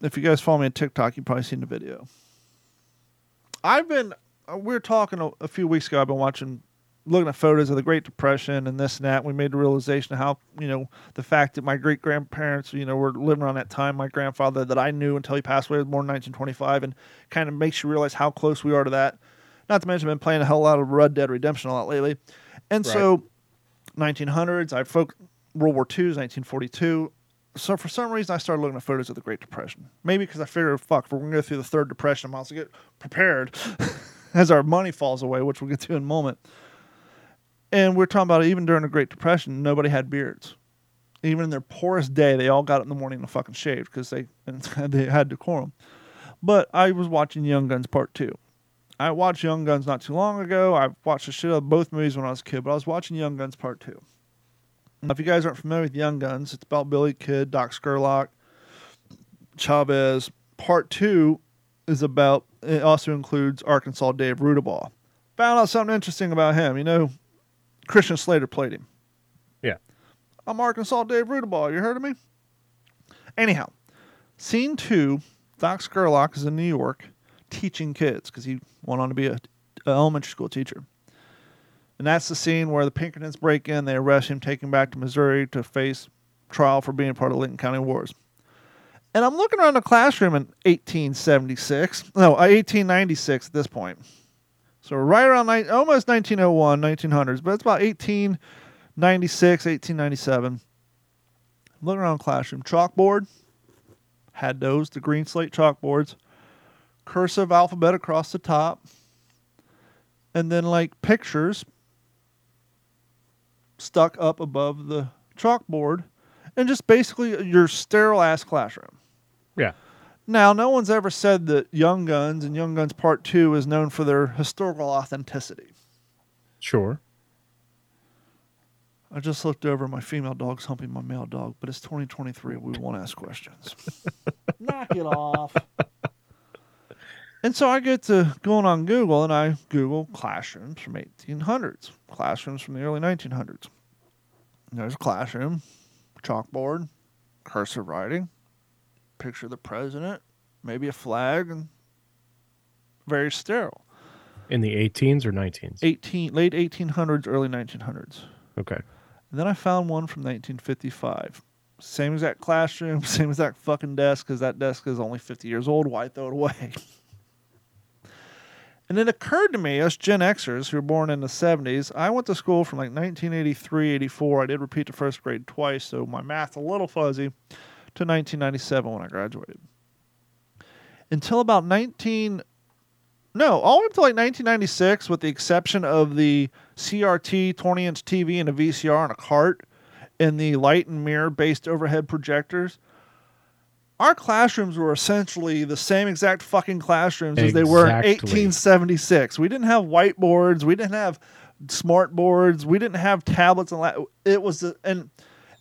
if you guys follow me on TikTok, you've probably seen the video. I've been, uh, we were talking a, a few weeks ago, I've been watching, looking at photos of the Great Depression and this and that. We made the realization of how, you know, the fact that my great grandparents, you know, were living around that time. My grandfather that I knew until he passed away was born in 1925, and kind of makes you realize how close we are to that. Not to mention, I've been playing a hell lot of Red Dead Redemption a lot lately. And so, 1900s, I folk World War II is 1942. So for some reason, I started looking at photos of the Great Depression. Maybe because I figured, fuck, we're gonna go through the third depression, I might as well get prepared as our money falls away, which we'll get to in a moment. And we're talking about even during the Great Depression, nobody had beards. Even in their poorest day, they all got up in the morning and fucking shaved because they they had decorum. But I was watching Young Guns Part Two. I watched Young Guns not too long ago. I watched the shit out of both movies when I was a kid, but I was watching Young Guns Part Two. If you guys aren't familiar with Young Guns, it's about Billy Kid, Doc Scurlock, Chavez. Part two is about, it also includes Arkansas Dave Rudabaugh. Found out something interesting about him. You know, Christian Slater played him. Yeah. I'm Arkansas Dave Rudabaugh. You heard of me? Anyhow, scene two, Doc Scurlock is in New York teaching kids because he went on to be a, a elementary school teacher. And that's the scene where the Pinkertons break in, they arrest him, take him back to Missouri to face trial for being part of Lincoln County Wars. And I'm looking around the classroom in 1876, no, uh, 1896 at this point. So right around ni- almost 1901, 1900s, but it's about 1896, 1897. I'm Looking around classroom, chalkboard, had those, the green slate chalkboards, cursive alphabet across the top, and then like pictures stuck up above the chalkboard, and just basically your sterile ass classroom. Yeah. Now, no one's ever said that Young Guns and Young Guns Part 2 is known for their historical authenticity. Sure. I just looked over my female dog's humping my male dog, but it's 2023. We won't ask questions. Knock it off. And so I get to going on Google and I Google classrooms from 1800s, classrooms from the early 1900s. And there's a classroom, chalkboard, cursive writing, picture of the president, maybe a flag, and very sterile. In the 18s or 19s? 18 late 1800s, early 1900s. Okay. And then I found one from 1955. Same exact classroom, same exact fucking desk, because that desk is only 50 years old. Why throw it away? and it occurred to me, us Gen Xers who were born in the 70s, I went to school from like 1983, 84. I did repeat the first grade twice, so my math's a little fuzzy, to 1997 when I graduated. Until about 19. No, all the way up to like 1996, with the exception of the CRT 20 inch TV and a VCR on a cart and the light and mirror based overhead projectors. Our classrooms were essentially the same exact fucking classrooms as they were in 1876. We didn't have whiteboards, we didn't have smart boards, we didn't have tablets and la- it was the, and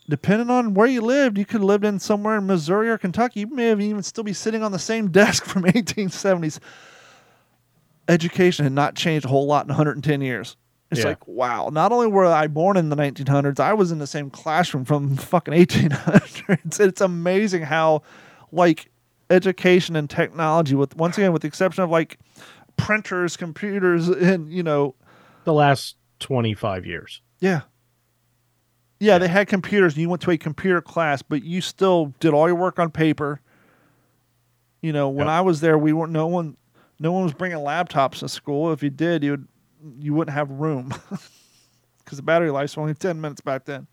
depending on where you lived, you could have lived in somewhere in Missouri or Kentucky, you may have even still be sitting on the same desk from 1870s. Education had not changed a whole lot in 110 years. It's Yeah. like, wow, not only were I born in the 1900s, I was in the same classroom from fucking 1800s. It's amazing how, like, education and technology, with once again, with the exception of like printers, computers, and, you know, The last 25 years. yeah. Yeah, they had computers and you went to a computer class, but you still did all your work on paper. You know, when Yep. I was there, we weren't no one no one was bringing laptops to school. If you did, you would you wouldn't have room. Cuz the battery life's only 10 minutes back then.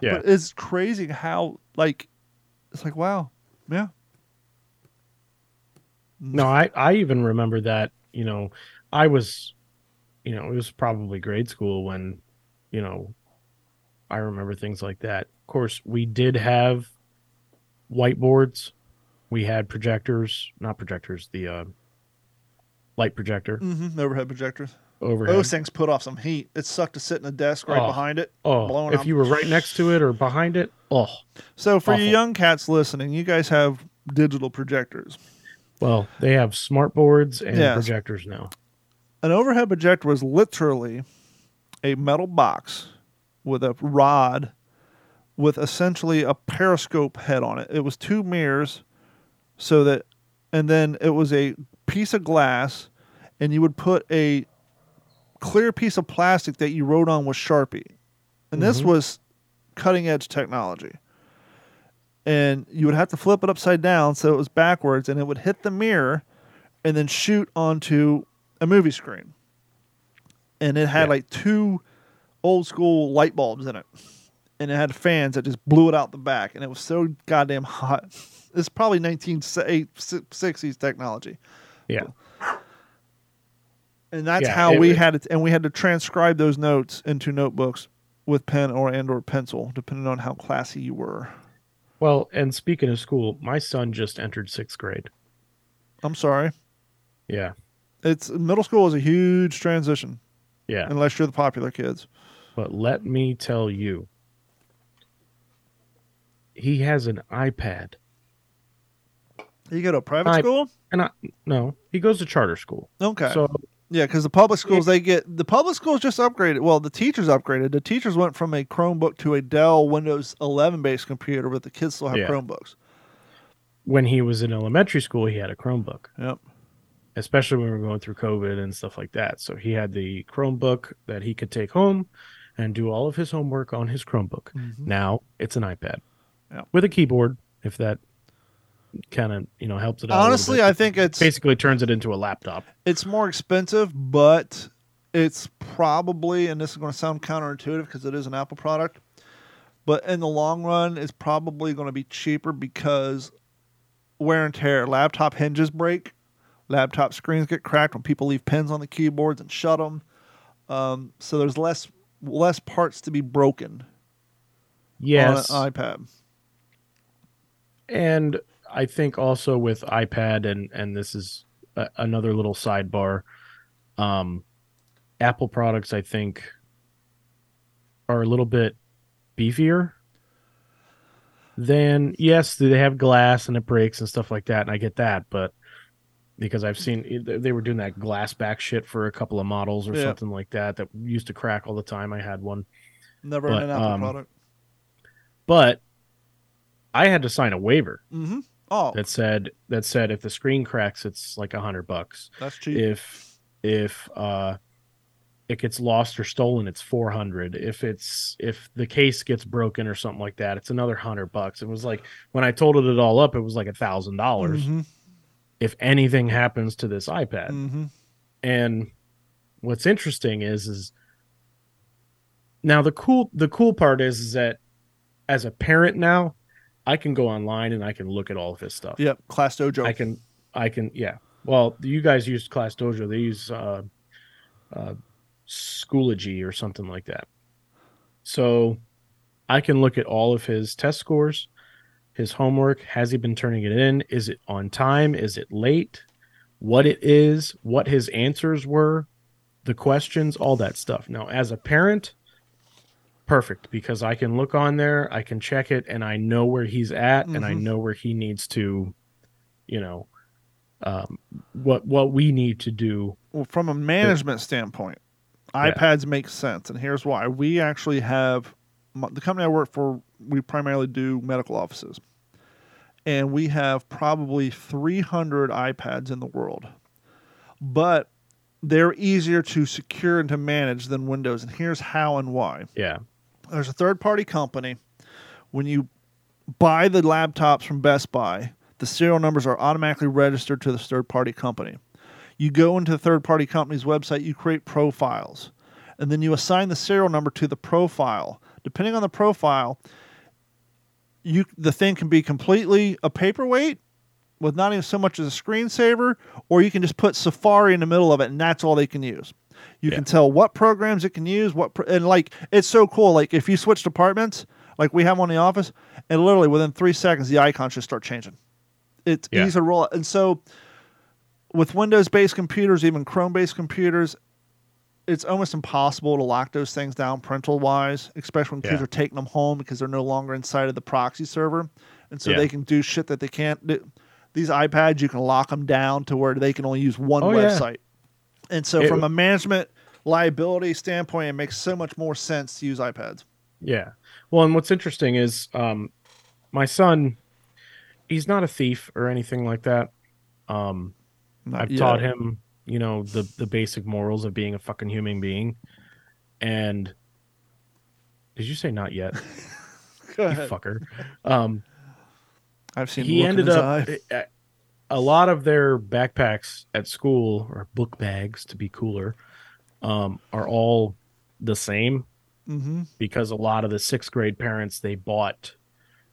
Yeah. But it's crazy how like it's like wow. Yeah. No, I, I even remember that, you know, I was, you know, it was probably grade school when, you know, I remember things like that. Of course, we did have whiteboards. We had projectors, not projectors, the uh, light projector Mhm. Overhead projectors. Overhead. Those things put off some heat. It sucked to sit in a desk right Oh. behind it. oh, blowing if up. you were right next to it or behind it, oh, So for you Awful. young cats listening, you guys have digital projectors. well, they have smart boards and Yes. projectors now. An overhead projector was literally a metal box with a rod with essentially a periscope head on it. It was two mirrors so that and then it was a piece of glass and you would put a clear piece of plastic that you wrote on with Sharpie. And this Mhm. was cutting edge technology. And you would have to flip it upside down so it was backwards and it would hit the mirror and then shoot onto a movie screen. And it had Yeah. like two old school light bulbs in it. And it had fans that just blew it out the back. And it was so goddamn hot. It's probably 1960s technology. Yeah. And that's Yeah, how it- we it- had it. And we had to transcribe those notes into notebooks with pen or and or pencil, depending on how classy you were. Well, and speaking of school, my son just entered sixth grade. I'm sorry. Yeah. It's middle school is a huge transition Yeah. unless you're the popular kids. But let me tell you, he has an iPad. You go to a private I- school? And I no, he goes to charter school. Okay. So yeah, because the public schools they get the public schools just upgraded. Well, the teachers upgraded. The teachers went from a Chromebook to a Dell Windows 11 based computer, but the kids still have Yeah. Chromebooks. when he was in elementary school, he had a Chromebook, Yep. especially when we were going through COVID and stuff like that. So he had the Chromebook that he could take home and do all of his homework on his Chromebook. Mm-hmm. Now it's an iPad Yep. with a keyboard, if that kind of you know helps it out. Honestly. I think it's basically turns it into a laptop. it's more expensive, but it's probably, and this is going to sound counterintuitive because it is an Apple product, but in the long run, it's probably going to be cheaper because wear and tear. Laptop hinges break, laptop screens get cracked when people leave pins on the keyboards and shut them. Um, so there's less less parts to be broken Yes, on an iPad. and I think also with iPad and and this is a, another little sidebar. Um, Apple products, I think, are a little bit beefier than yes, do they have glass and it breaks and stuff like that, and I get that, but because I've seen they were doing that glass back shit for a couple of models or Yeah. something like that that used to crack all the time. I had one. Never But, an Apple um, product. but I had to sign a waiver Mm-hmm. Oh, that said that said if the screen cracks, it's like a hundred bucks. that's cheap. If if uh, it gets lost or stolen, it's four hundred. If it's if the case gets broken or something like that, it's another hundred bucks. It was like when I totaled it all up, it was like a thousand dollars. Mhm. If anything happens to this iPad, Mhm. and what's interesting is is now the cool the cool part is is that as a parent now i can go online and i can look at all of his stuff. Yep. Class Dojo. i can i can yeah. Well you guys use class dojo. They use uh uh schoology or something like that. So i can look at all of his test scores his homework. Has he been turning it in? Is it on time? Is it late? What it is? What his answers were? The questions? All that stuff. Now as a parent perfect because i can look on there i can check it and i know where he's at and i Mhm. know where he needs to you know um, what what we need to do Well, from a management standpoint, iPads make sense, and here's why. We actually have the company I work for. We primarily do medical offices, and we have probably 300 iPads in the world, but they're easier to secure and to manage than Windows. And here's how and why. Yeah. There's a third party company. When you buy the laptops from Best Buy, the serial numbers are automatically registered to the third party company. You go into the third party company's website, you create profiles, and then you assign the serial number to the profile. Depending on the profile, you the thing can be completely a paperweight with not even so much as a screensaver, or you can just put Safari in the middle of it, and that's all they can use. You Yeah. can tell what programs it can use, what pro- and like it's so cool. Like if you switch departments, like we have one in the office, and literally within three seconds the icons just start changing. It's Yeah. easy to roll out. And so with Windows-based computers, even Chrome-based computers, it's almost impossible to lock those things down parental-wise, especially when kids are taking them home because they're no longer inside of the proxy server, and so Yeah. they can do shit that they can't do. These iPads, you can lock them down to where they can only use one Oh, yeah. And so, It- from a management liability standpoint, it makes so much more sense to use iPads. Yeah. Well, and what's interesting is um my son he's not a thief or anything like that. Um I've yet. taught him, you know, the the basic morals of being a fucking human being. And did you say not yet? Go you fucker. Um I've seen. he ended up eye. A- lot of their backpacks at school or book bags to be cooler um are all the same Mhm. because a lot of the sixth grade parents they bought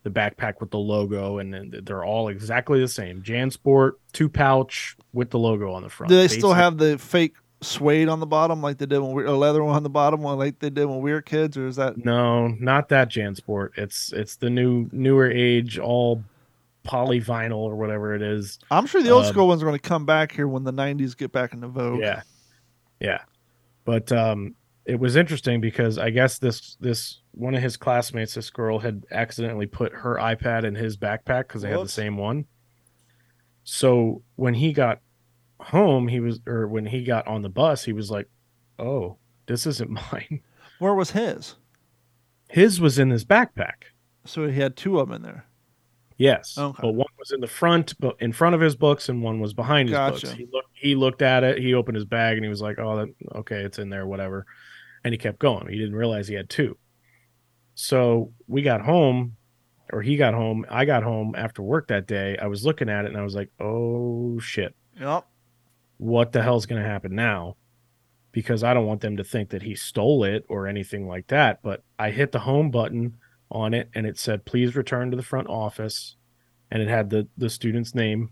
the backpack with the logo and then they're all exactly the same jansport two pouch with the logo on the front Do they still have the fake suede on the bottom, like they did when we a leather one on the bottom, one like they did when we were kids, or is that? no not that jansport it's it's the new newer age all polyvinyl or whatever it is I'm sure the old Um, school ones are going to come back here when the '90s get back into vogue. Yeah. Yeah. But um it was interesting because I guess this this one of his classmates, this girl, had accidentally put her iPad in his backpack because they had the same one. So when he got home, he was or when he got on the bus, he was like, Oh, this isn't mine. Where was his? His was in his backpack. So he had two of them in there. Yes. Okay. But one was in the front, but in front of his books, and one was behind his Gotcha. books. He looked he looked at it, he opened his bag and he was like, Oh, that okay, it's in there, whatever. And he kept going. He didn't realize he had two. So we got home, or he got home, I got home after work that day. I was looking at it and I was like, Oh shit, Yep. what the hell's gonna happen now? Because I don't want them to think that he stole it or anything like that. But I hit the home button on it and it said please return to the front office and it had the the student's name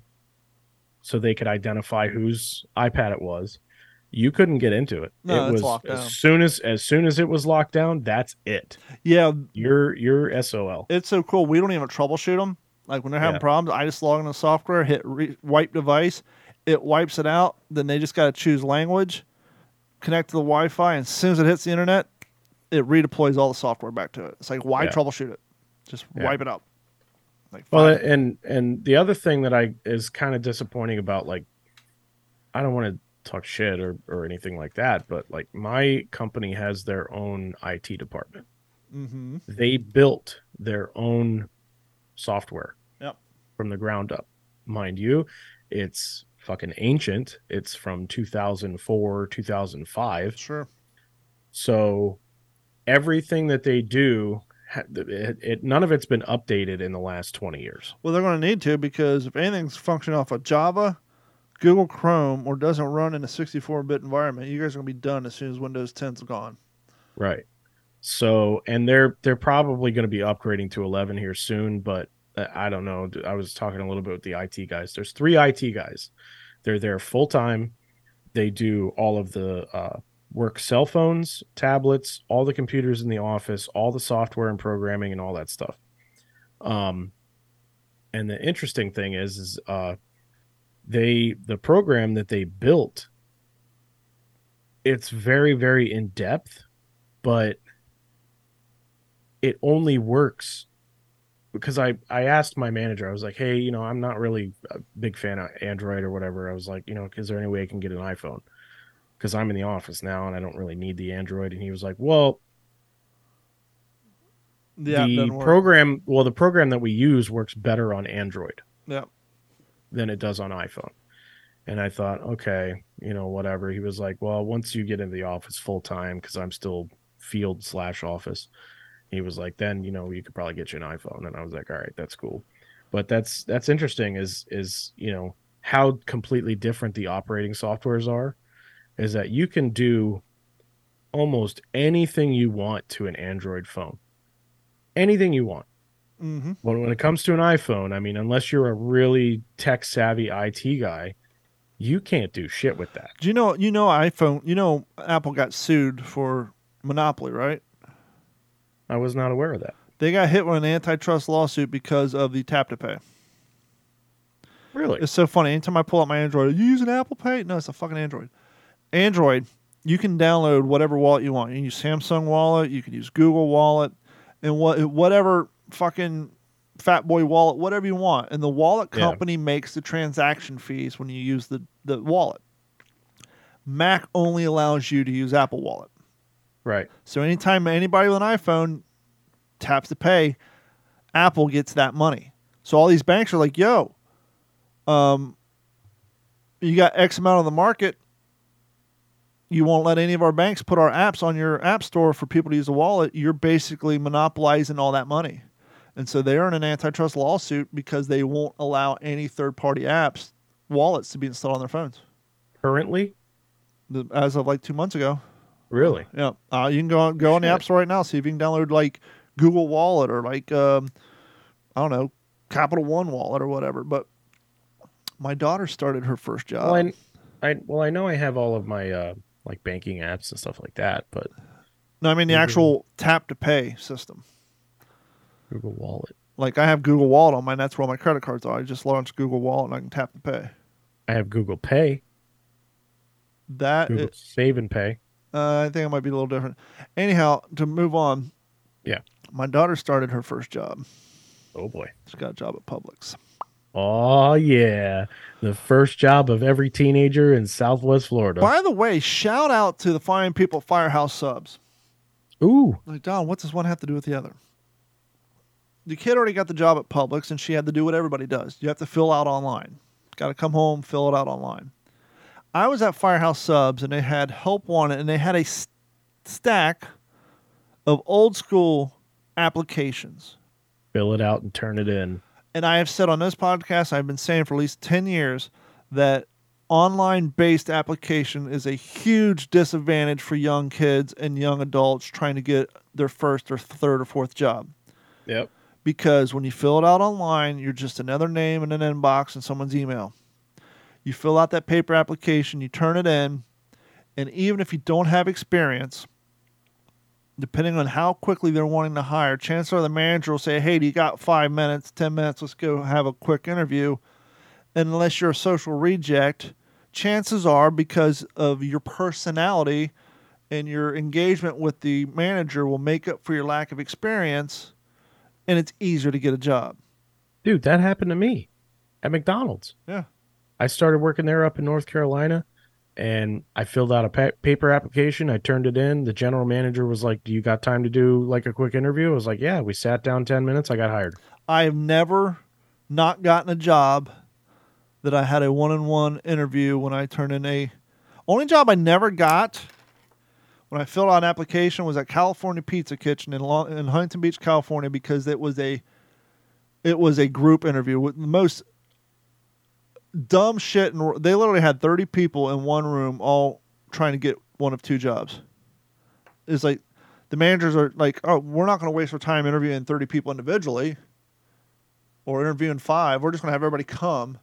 so they could identify whose ipad it was you couldn't get into it No, it was locked down. as soon as as soon as it was locked down that's it Yeah, you're you're sol it's so cool. We don't even troubleshoot them. Like when they're having Yeah. problems, I just log in the software, hit re- wipe device, it wipes it out. Then they just got to choose language, connect to the Wi-Fi, and as soon as it hits the internet, it redeploys all the software back to it. It's like why Yeah. troubleshoot it? Just Yeah. wipe it up. Like well fine. and and the other thing that i is kind of disappointing about like i don't want to talk shit or or anything like that but like my company has their own it department Mhm. they built their own software Yep. from the ground up mind you it's fucking ancient it's from 2004 2005 Sure. so everything that they do it, it none of it's been updated in the last 20 years Well, they're going to need to because if anything's functioning off of Java, Google Chrome, or doesn't run in a 64-bit environment, you guys are going to be done as soon as Windows 10's gone. Right. So, and they're they're probably going to be upgrading to 11 here soon, but uh, I don't know. I was talking a little bit with the IT guys. There's three IT guys. They're there full time. They do all of the uh, work cell phones, tablets, all the computers in the office, all the software and programming and all that stuff. Um, and the interesting thing is, is uh, they the program that they built. It's very very in depth, but it only works because I I asked my manager I was like hey you know I'm not really a big fan of Android or whatever I was like you know is there any way I can get an iPhone because I'm in the office now and I don't really need the Android. And he was like, "Well, The, the doesn't work. program, well, the program that we use works better on Android Yeah. than it does on iPhone." And I thought, okay, you know, whatever. He was like, "Well, once you get into the office full time, because I'm still field slash office." He was like, "Then you know, you could probably get you an iPhone." And I was like, "All right, that's cool." But that's that's interesting. Is is you know how completely different the operating softwares are is that you can do almost anything you want to an Android phone. Anything you want. Mm-hmm. When, when it comes to an iPhone, I mean, unless you're a really tech savvy IT guy, you can't do shit with that. Do you know? You know, iPhone. You know, Apple got sued for monopoly, right? I was not aware of that. They got hit with an antitrust lawsuit because of the tap to pay. Really? It's so funny. Anytime I pull out my Android, are you using Apple Pay? No, it's a fucking Android. Android, you can download whatever wallet you want. You can use Samsung Wallet, you can use Google Wallet, and what whatever fucking Fat Boy Wallet, whatever you want. And the wallet Yeah. company makes the transaction fees when you use the, the wallet. Mac only allows you to use Apple Wallet. Right. So anytime anybody with an iPhone taps to pay, Apple gets that money. So all these banks are like, "Yo, um, you got X amount of the market. You won't let any of our banks put our apps on your app store for people to use a wallet. You're basically monopolizing all that money." And so they're in an antitrust lawsuit because they won't allow any third-party apps wallets to be installed on their phones. Currently? As of like two months ago. Really? Yeah, uh, you can go on, go on the App Store right now. See if you can download like Google Wallet or like um, I don't know Capital One Wallet or whatever. But my daughter started her first job. Well, I, I well, I know I have all of my uh like banking apps and stuff like that, but no, I mean the Google- actual tap to pay system. Google Wallet. Like I have Google Wallet on mine. That's where all my credit cards are. I just launch Google Wallet and I can tap to pay. I have Google Pay, That Google is- Save and Pay. uh, I think it might be a little different. Anyhow, to move on. Yeah. My daughter started her first job. Oh boy. She got a job at Publix. Oh yeah, the first job of every teenager in Southwest Florida. By the way, shout out to the fine people at Firehouse Subs. Ooh, Like, Don, what does one have to do with the other? The kid already got the job at Publix, and she had to do what everybody does. You have to fill out online. Got to come home, fill it out online. I was at Firehouse Subs, and they had help wanted, and they had a s- stack of old school applications. fill it out and turn it in. And I have said on this podcast, I've been saying for at least 10 years that online based application is a huge disadvantage for young kids and young adults trying to get their first or third or fourth job. Yep. Because when you fill it out online, you're just another name in an inbox in someone's email. You fill out that paper application, you turn it in, and even if you don't have experience, depending on how quickly they're wanting to hire, chances are the manager will say, Hey, do you got five minutes, 10 minutes? Let's go have a quick interview. And unless you're a social reject, chances are because of your personality and your engagement with the manager will make up for your lack of experience and it's easier to get a job. Dude, that happened to me at McDonald's. Yeah. I started working there up in North Carolina and I filled out a pa- paper application. I turned it in. The general manager was like, Do you got time to do like a quick interview? I was like, Yeah, we sat down 10 minutes. I got hired. I have never not gotten a job that I had a one-on-one interview when I turned in a only job I never got when I filled out an application was at California Pizza Kitchen in Long, in Huntington Beach, California because it was a it was a group interview with most dumb shit and they literally had 30 people in one room all trying to get one of two jobs. It's like the managers are like, "Oh, we're not going to waste our time interviewing 30 people individually." or interviewing five, we're just gonna have everybody come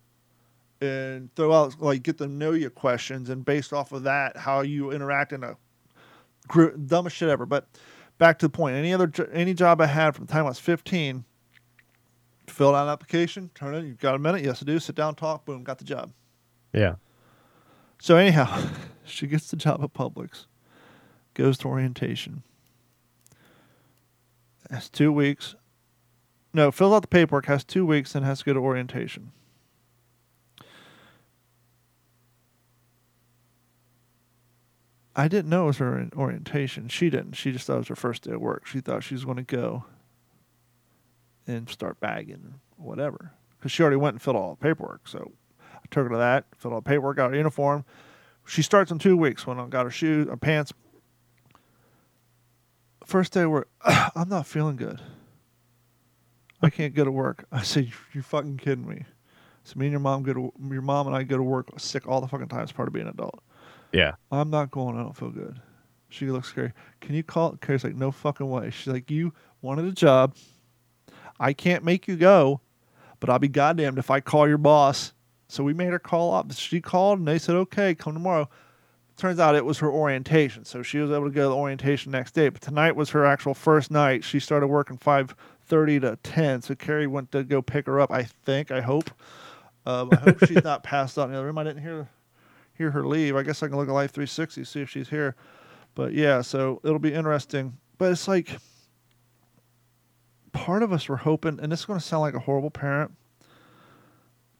and throw out like get to know you questions, and based off of that, how you interact in a group, dumbest shit ever. But back to the point. Any other any job I had from the time I was 15, filled out an application, turn it. you've got a minute? Yes, I do. Sit down, talk. Boom, got the job. Yeah. So anyhow, she gets the job at Publix, goes to orientation. Has two weeks. No, fills out the paperwork, has two weeks, then has to go to orientation. I didn't know it was her orientation. She didn't. She just thought it was her first day of work. She thought she was going to go and start bagging whatever. Because she already went and filled all the paperwork. So I took her to that, filled all the paperwork, got her uniform. She starts in two weeks when I got her shoes, her pants. First day work, I'm not feeling good. I can't go to work. I said, you're fucking kidding me?" So me and your mom go to your mom and I go to work sick all the fucking time. It's part of being an adult. Yeah. I'm not going. I don't feel good. She looks scary. Can you call? Carrie's like, no fucking way. She's like, you wanted a job. I can't make you go, but I'll be goddamned if I call your boss. So we made her call up. She called and they said, okay, come tomorrow. Turns out it was her orientation, so she was able to go to the orientation next day. But tonight was her actual first night. She started working five thirty to ten. So Carrie went to go pick her up. I think. I hope. Um, I hope she's not passed out in the other room. I didn't hear hear her leave. I guess I can look at Life 360 see if she's here. But yeah, so it'll be interesting. But it's like part of us were hoping, and this is going to sound like a horrible parent,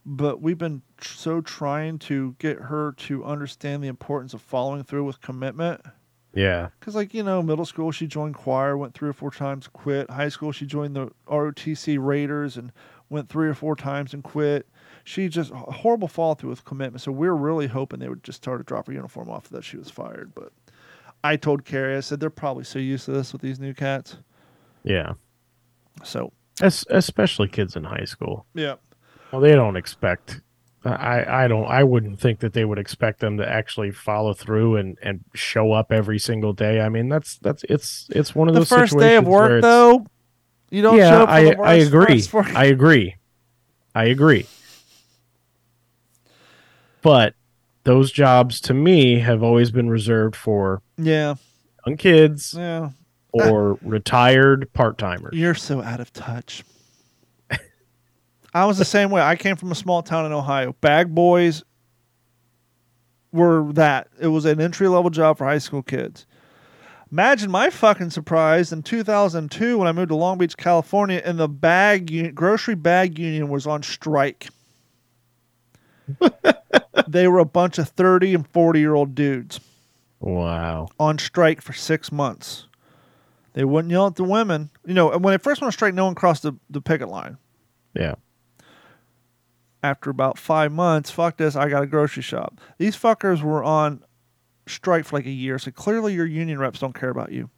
but we've been tr- so trying to get her to understand the importance of following through with commitment. Yeah. Because, like, you know, middle school, she joined choir, went three or four times, quit. High school, she joined the ROTC Raiders and went three or four times and quit. She just a horrible fall through with commitment. So we are really hoping they would just start to drop her uniform off that she was fired. But I told Carrie, I said, they're probably so used to this with these new cats. Yeah. So, Es- especially kids in high school. yeah. Well, they don't expect. I I don't. I wouldn't think that they would expect them to actually follow through and and show up every single day. I mean, that's that's it's it's one of The those first day of work, though, you don't yeah, show up for I I agree. I agree. I agree. But those jobs to me have always been reserved for yeah, young kids yeah. Or retired part timers. You're so out of touch. I was the same way. I came from a small town in Ohio. Bag boys were that. It was an entry level job for high school kids. Imagine my fucking surprise in 2002 when I moved to Long Beach, California, and the bag uni- grocery bag union was on strike. they were a bunch of 30 and 40 year old dudes Wow. on strike for six months. They wouldn't yell at the women. You know, when they first went on strike, no one crossed the, the picket line. Yeah. After about five months, fuck this, I got a grocery shop. These fuckers were on strike for like a year, so clearly your union reps don't care about you.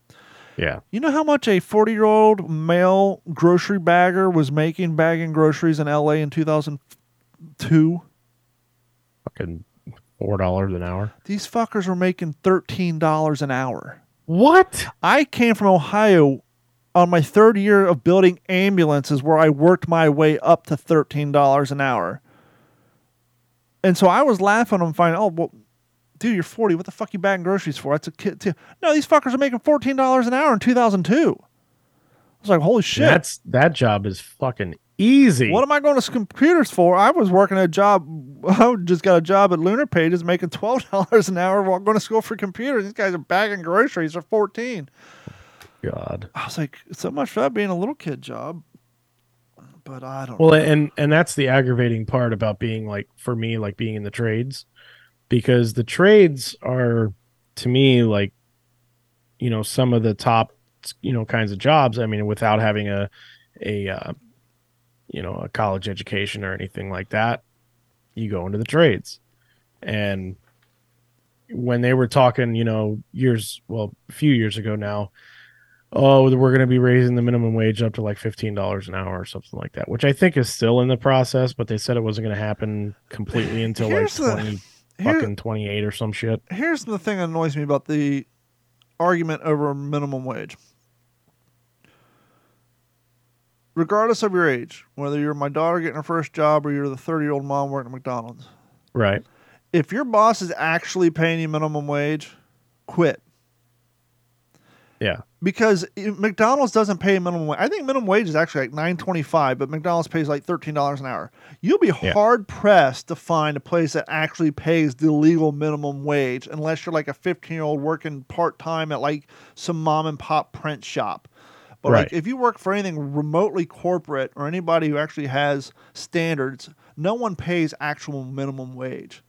Yeah. You know how much a 40 year old male grocery bagger was making bagging groceries in LA in 2002? Fucking four dollars an hour. These fuckers were making $13 an hour. What? I came from Ohio on my third year of building ambulances where I worked my way up to $13 an hour. And so I was laughing I'm finding, oh, well, dude, you're 40. What the fuck you bagging groceries for? That's a kid, too. No, these fuckers are making $14 an hour in 2002. I was like, holy shit. That's that job is fucking easy. what am I going to computers for? I was working a job. I just got a job at Lunar Pages making $12 an hour while going to school for computers. These guys are bagging groceries for 14 God. I was like, so much for that being a little kid job. But I don't Well, know. and and that's the aggravating part about being like for me like being in the trades because the trades are to me like you know some of the top you know kinds of jobs. I mean, without having a a uh, you know a college education or anything like that, you go into the trades. And when they were talking, you know, years well, a few years ago now, oh, we're going to be raising the minimum wage up to like fifteen dollars an hour or something like that, which I think is still in the process. But they said it wasn't going to happen completely until like Here's the- twenty Here- fucking twenty eight or some shit. here's the thing that annoys me about the argument over minimum wage. Regardless of your age, whether you're my daughter getting her first job or you're the 30 year old mom working at McDonald's, Right. if your boss is actually paying you minimum wage, quit. Yeah. because McDonald's doesn't pay minimum wage. I think minimum wage is actually like nine twenty five, but McDonald's pays like thirteen dollars an hour. You'll be Yeah. hard pressed to find a place that actually pays the legal minimum wage, unless you're like a fifteen year old working part time at like some mom and pop print shop. But like if you work for anything remotely corporate or anybody who actually has standards, no one pays actual minimum wage.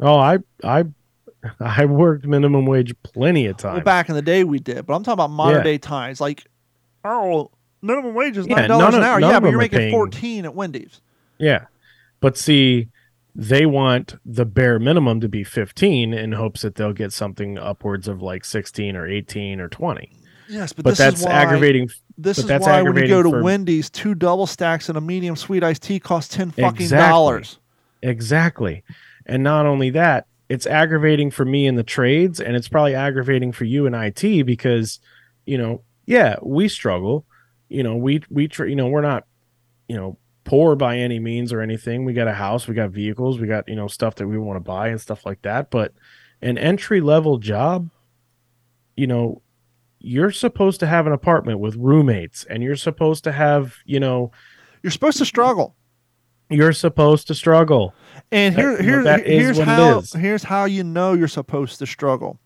Oh, I I I worked minimum wage plenty of times. Well, back in the day we did, but I'm talking about modern Yeah. day times. Like, oh, minimum wage is nine dollars none an hour. Yeah, but you're making paying- fourteen at Wendy's. Yeah. But see, they want the bare minimum to be 15 in hopes that they'll get something upwards of like 16 or 18 or 20. Yes, but, But, this that's is why, aggravating. This is that's why when you go to for- Wendy's, two double stacks and a medium sweet iced tea cost ten fucking Exactly. dollars. Exactly. And not only that, it's aggravating for me in the trades and it's probably aggravating for you in IT because, you know, yeah, we struggle. You know, we we tr- you know, we're not, you know, poor by any means or anything. We got a house, we got vehicles, we got, you know, stuff that we want to buy and stuff like that, but an entry level job, you know, you're supposed to have an apartment with roommates and you're supposed to have, you know, You're supposed to struggle. you're supposed to struggle. And here, here, that is here's how here's how you know you're supposed to struggle.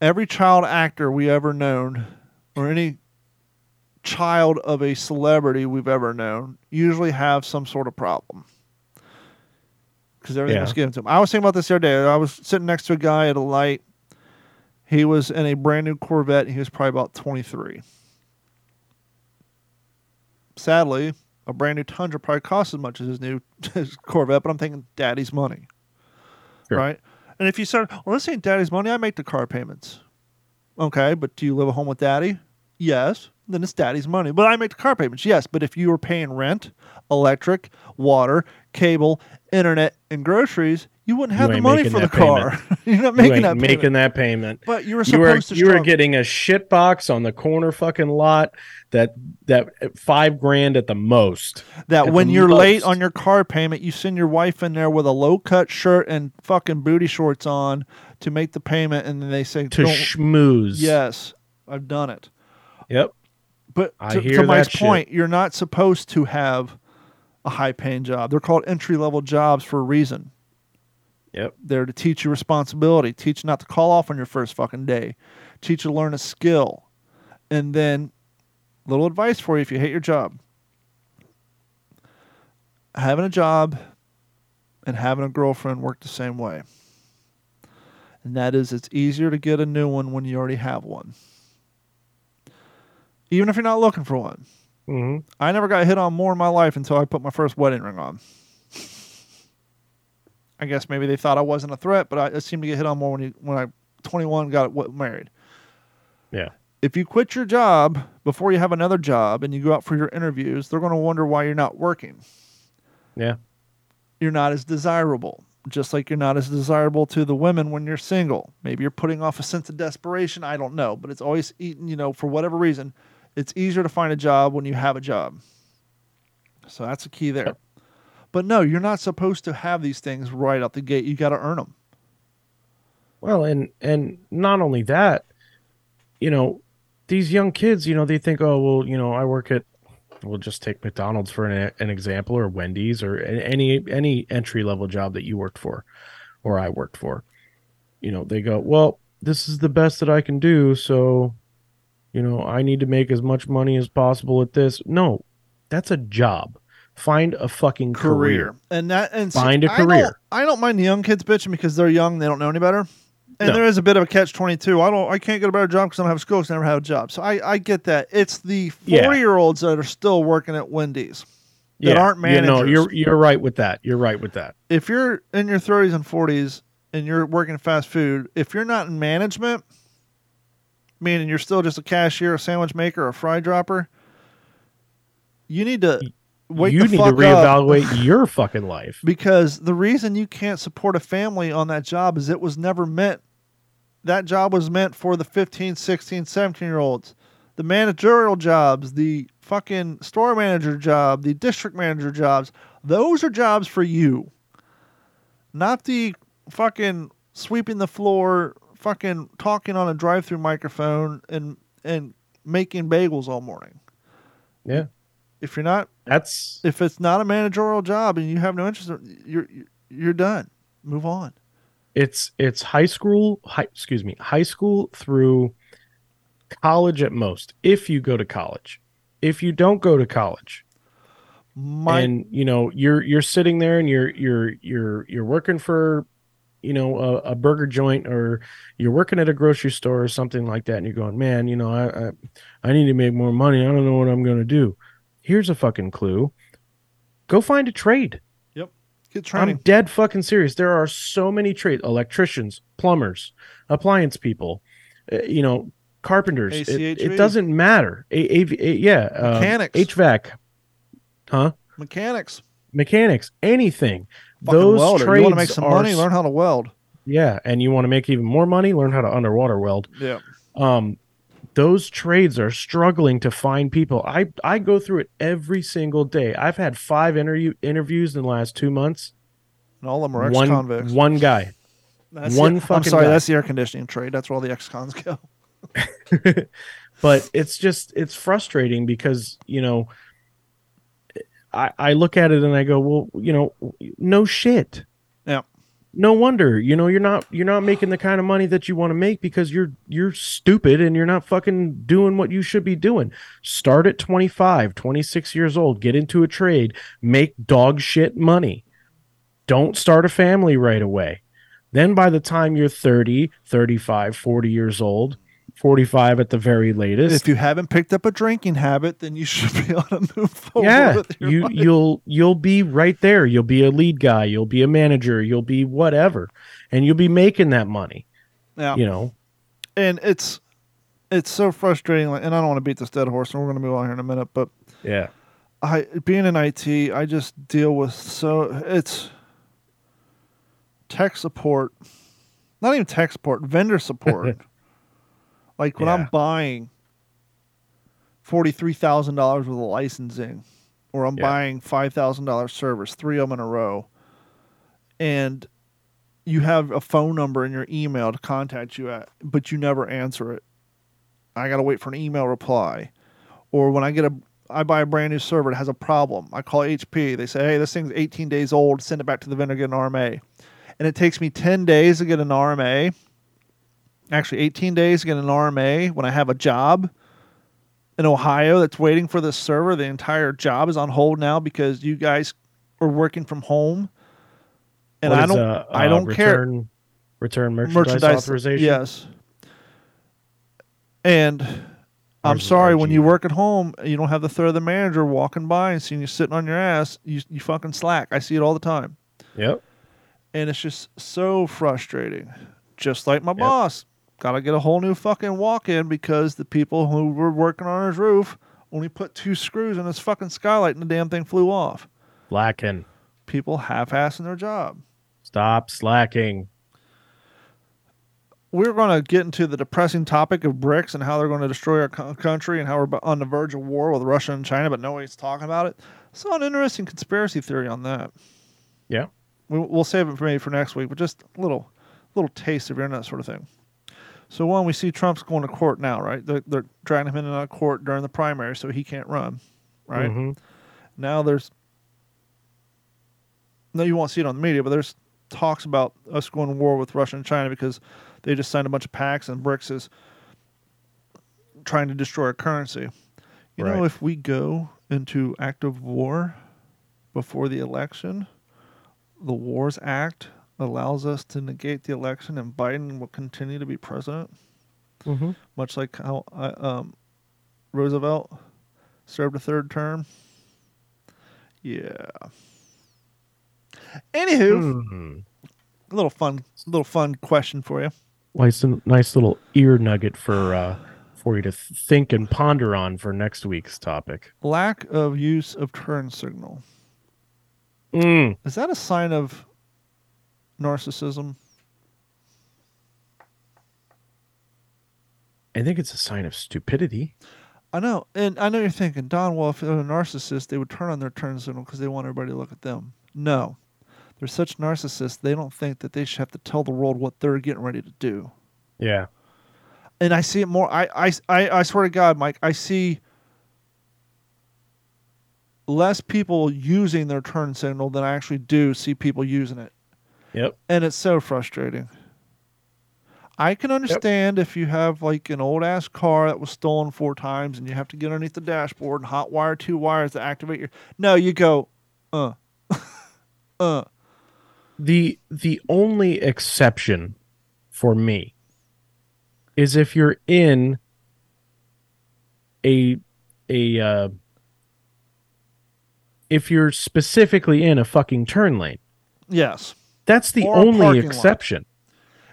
Every child actor we ever known, or any child of a celebrity we've ever known, usually have some sort of problem because everything Yeah. was given to them. I was thinking about this the other day. I was sitting next to a guy at a light. He was in a brand new Corvette. And he was probably about 23. Sadly, a brand new Tundra probably costs as much as his new his Corvette, but I'm thinking daddy's money. Sure. Right? And if you said, well, this ain't daddy's money, I make the car payments. Okay, but do you live at home with daddy? Yes. Then it's daddy's money. But I make the car payments. Yes. But if you were paying rent, electric, water, cable, internet, and groceries, you wouldn't have You the money for the car. You're not making ain't that making payment. that payment. But you were You were supposed to you were getting a shit box on the corner fucking lot that that five grand at the most. that when you're late on your car payment, you send your wife in there with a low cut shirt and fucking booty shorts on to make the payment, and then they say, To "Don't." schmooze. yes, I've done it. Yep. But to, to Mike's that shit. point, you're not supposed to have a high paying job. They're called entry level jobs for a reason. Yep. They're to teach you responsibility, teach not to call off on your first fucking day, teach you to learn a skill. And then, little advice for you if you hate your job having a job and having a girlfriend work the same way. And that is, it's easier to get a new one when you already have one. Even if you're not looking for one. hmm I never got hit on more in my life until I put my first wedding ring on. I guess maybe they thought I wasn't a threat, but I, I seemed to get hit on more when you when I 21 got married. Yeah. If you quit your job before you have another job and you go out for your interviews, they're going to wonder why you're not working. Yeah. You're not as desirable, just like you're not as desirable to the women when you're single. Maybe you're putting off a sense of desperation. I don't know, but it's always eaten. You know, for whatever reason, it's easier to find a job when you have a job. So that's the key there. Yep. But no, you're not supposed to have these things right out the gate. You got to earn them. Well, and and not only that, you know, these young kids, you know, they think, oh, well, you know, I work at, we'll just take McDonald's for an, an example, or Wendy's, or any any entry level job that you worked for, or I worked for. You know, they go, well, this is the best that I can do, so, you know, I need to make as much money as possible at this. No, that's a job. Find a fucking career. and that and Find a I don't- career. I don't, mind the young kids bitching because they're young, they don't know any better. And No. there is a bit of a catch twenty two. I don't, I can't get a better job because I don't have a school. I never had a job. So I, I get that. It's the Yeah. forty year olds that are still working at Wendy's that aren't You know, managers. you're you're right with that. You're right with that. if you're in your 30s and 40s and you're working fast food, if you're not in management, meaning you're still just a cashier, a sandwich maker, a fry dropper, you need to wake you need to reevaluate your fucking life. because the reason you can't support a family on that job is it was never meant that job was meant for the 15 16 17 year olds the managerial jobs the fucking store manager job the district manager jobs those are jobs for you not the fucking sweeping the floor fucking talking on a drive-through microphone and and making bagels all morning Yeah. If you're not That's if it's not a managerial job and you have no interest, you're you're done. Move on. it's it's high school, high, excuse me, high school through college at most. If you go to college, if you don't go to college, My and you know you're you're sitting there and you're you're you're you're working for you know a, a burger joint or you're working at a grocery store or something like that and you're going man you know i i, I need to make more money i don't know what i'm going to do here's a fucking clue go find a trade Yep. Get training. i'm dead fucking serious there are so many trades electricians plumbers appliance people uh, you know carpenters it, it doesn't matter a, A- A- yeah uh, Mechanics. hvac huh Mechanics. mechanics anything Fucking those welder. trades You want to make some are money? Learn how to weld. yeah and you want to make even more money learn how to underwater weld Yeah. um those trades are struggling to find people i i go through it every single day i've had five interview interviews in the last two months And all of them are one ex-convicts. one one guy That's one the- I'm sorry, guy. that's the air conditioning trade. That's where all the ex-cons go. but it's just it's frustrating because you know i i look at it and i go well you know no shit. No wonder you know you're not you're not making the kind of money that you want to make because you're you're stupid and you're not fucking doing what you should be doing. Start at 25 26 years old get into a trade make dog shit money. Don't start a family right away. Then by the time you're 30 35 40 years old 45 at the very latest If you haven't picked up a drinking habit, then you should be on a move forward. yeah you life. you'll you'll be right there you'll be a lead guy you'll be a manager you'll be whatever and you'll be making that money yeah. you know and it's it's so frustrating. Like, and I don't want to beat this dead horse, and we're going to move on here in a minute. But yeah I, being in IT, I just deal with so it's tech support, not even tech support, vendor support. like when Yeah. I'm buying forty three thousand dollars worth of licensing, or I'm Yeah. buying five thousand dollars servers, three of them in a row, and you have a phone number in your email to contact you at, but you never answer it. I got to wait for an email reply. Or when I get a I buy a brand new server that has a problem. I call HP. They say, "Hey, this thing's 18 days old. Send it back to the vendor, get an RMA." And it takes me 10 days to get an RMA. Actually, 18 days to get an RMA when I have a job in Ohio that's waiting for this server. The entire job is on hold now because you guys are working from home. And I don't uh, I uh, don't care return, return merchandise, authorization Yes. And I'm is sorry, when you work at home, you don't have the third of the manager walking by and seeing you sitting on your ass. You you fucking slack. I see it all the time, yep and it's just so frustrating. Just like my boss, got to get a whole new fucking walk-in because the people who were working on his roof only put two screws in his fucking skylight, and the damn thing flew off. slacking People half-assing their job. stop slacking we're going to get into the depressing topic of BRICS and how they're going to destroy our co- country and how we're on the verge of war with Russia and China, but nobody's talking about it. Saw an interesting conspiracy theory on that. yeah We, we'll save it for maybe for next week, but just a little, little taste of your that sort of thing. So one, we see Trump's going to court now, right? They're, they're dragging him into court during the primary, so he can't run, right? Mhm. Now there's no, you won't see it on the media, but there's talks about us going to war with Russia and China because they just signed a bunch of pacts and BRICS is trying to destroy our currency. You know, if we go into active war before the election, the Wars Act allows us to negate the election and Biden will continue to be president, Mhm. much like how uh, um, Roosevelt served a third term. Yeah. Anywho, Mhm. a little fun, little fun question for you. nice nice little ear nugget for uh for you to think and ponder on for next week's topic Lack of use of turn signal Mm. is that a sign of narcissism? i think it's a sign of stupidity I know, and I know you're thinking, Don. Well, if they're a narcissist, they would turn on their turn signal because they want everybody to look at them. No, they're such narcissists. They don't think that they should have to tell the world what they're getting ready to do. yeah and I see it more. I, I, I, I swear to God, Mike, I see less people using their turn signal than I actually do see people using it, yep and it's so frustrating. I can understand if you have like an old ass car that was stolen four times and you have to get underneath the dashboard and hot wire two wires to activate your. No, you go, uh, uh. the the only exception for me is if you're in a a uh, if you're specifically in a fucking turn lane. Yes. That's the only parking lot. exception.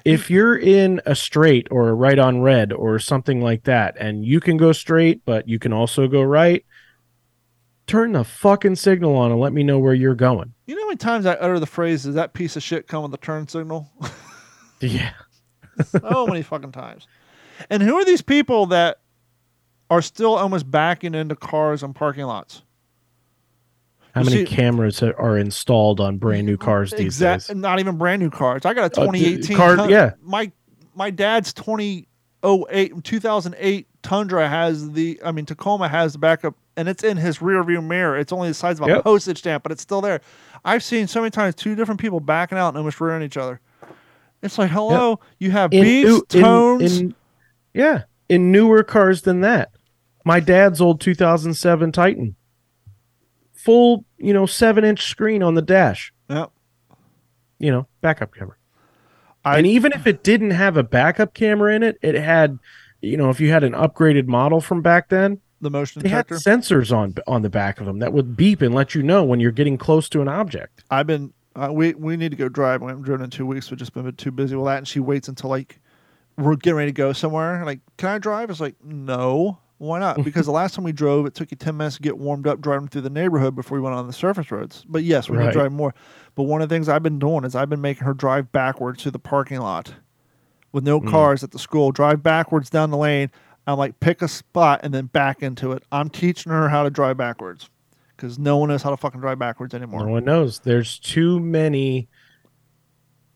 If you're in a straight or a right on red or something like that, and you can go straight, but you can also go right, turn the fucking signal on and let me know where you're going. You know how many times I utter the phrase, "Does that piece of shit come with a turn signal?" Yeah. so many fucking times. And who are these people that are still almost backing into cars and parking lots? How many see- cameras are- installed on brand new cars these Exact- days? Not even brand new cars. I got a Uh, 2018 car- Tun- yeah. My my dad's 2008 2008 Tundra has the I mean Tacoma has the backup and it's in his rear view mirror. It's only the size of a Yep. postage stamp, but it's still there. I've seen so many times two different people backing out and almost rearing each other. It's like, hello, you have In new- in- tones. in- yeah, in newer cars than that. My dad's old 2007 Titan, full, you know, seven inch screen on the dash. Yep. You know, backup camera. I- and even if it didn't have a backup camera in it, it had, you know, if you had an upgraded model from back then, the motion they had detector. sensors on on the back of them that would beep and let you know when you're getting close to an object. I've been uh, we we need to go drive. We haven't driven in two weeks. We've just been too busy with that. And she waits until like we're getting ready to go somewhere. Like, can I drive? It's like, no. Why not? Because the last time we drove, it took you ten minutes to get warmed up driving through the neighborhood before we went on the surface roads. But yes, we can Right. drive more. But one of the things I've been doing is I've been making her drive backwards to the parking lot with no Mm. cars at the school. Drive backwards down the lane. I'm like, pick a spot and then back into it. I'm teaching her how to drive backwards because no one knows how to fucking drive backwards anymore. No one knows. There's too many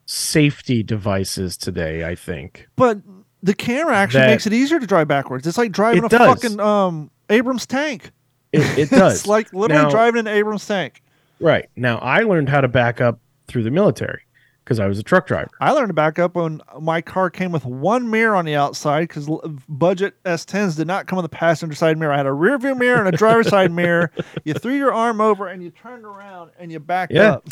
safety devices today, I think. But the camera actually That- makes it easier to drive backwards. It's like driving It a does. fucking um Abrams tank. It, it does. it's like literally Now- driving an Abrams tank. Right. Now, I learned how to back up through the military because I was a truck driver. I learned to back up when my car came with one mirror on the outside because budget S10s did not come with a passenger side mirror. I had a rear view mirror and a driver's side mirror. You threw your arm over and you turned around and you backed Yeah. up.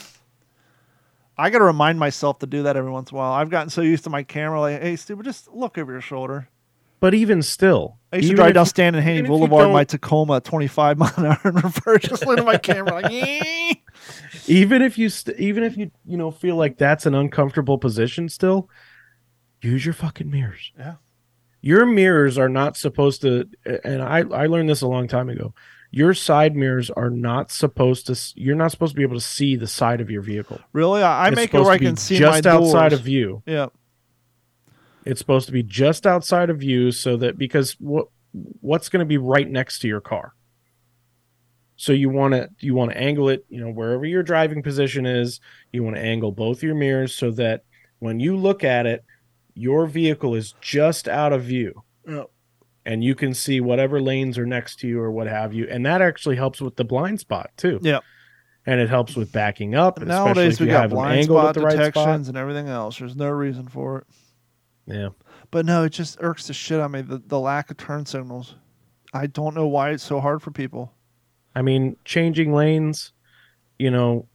I got to remind myself to do that every once in a while. I've gotten so used to my camera, like, hey, stupid, just look over your shoulder. But even still, I used to drive down Stanton Haney even if you Boulevard in my Tacoma 25 mile an hour in reverse, just looking at my camera like, "Eh." even if you st- even if you you know feel like that's an uncomfortable position still use your fucking mirrors Yeah. your mirrors are not supposed to and i i learned this a long time ago your side mirrors are not supposed to you're not supposed to be able to see the side of your vehicle really? I, make it where I can see just outside doors. of view Yeah. it's supposed to be just outside of view so that because what what's going to be right next to your car so you want to you want to angle it you know wherever your driving position is you want to angle both your mirrors so that when you look at it your vehicle is just out of view Yeah. And you can see whatever lanes are next to you or what have you and that actually helps with the blind spot too Yeah. and it helps with backing up especially Nowadays we got have blind spot the right spot detections and everything else. There's no reason for it. yeah But no, it just irks the shit out of me. The, the lack of turn signals. I don't know why it's so hard for people. I mean, changing lanes, you know,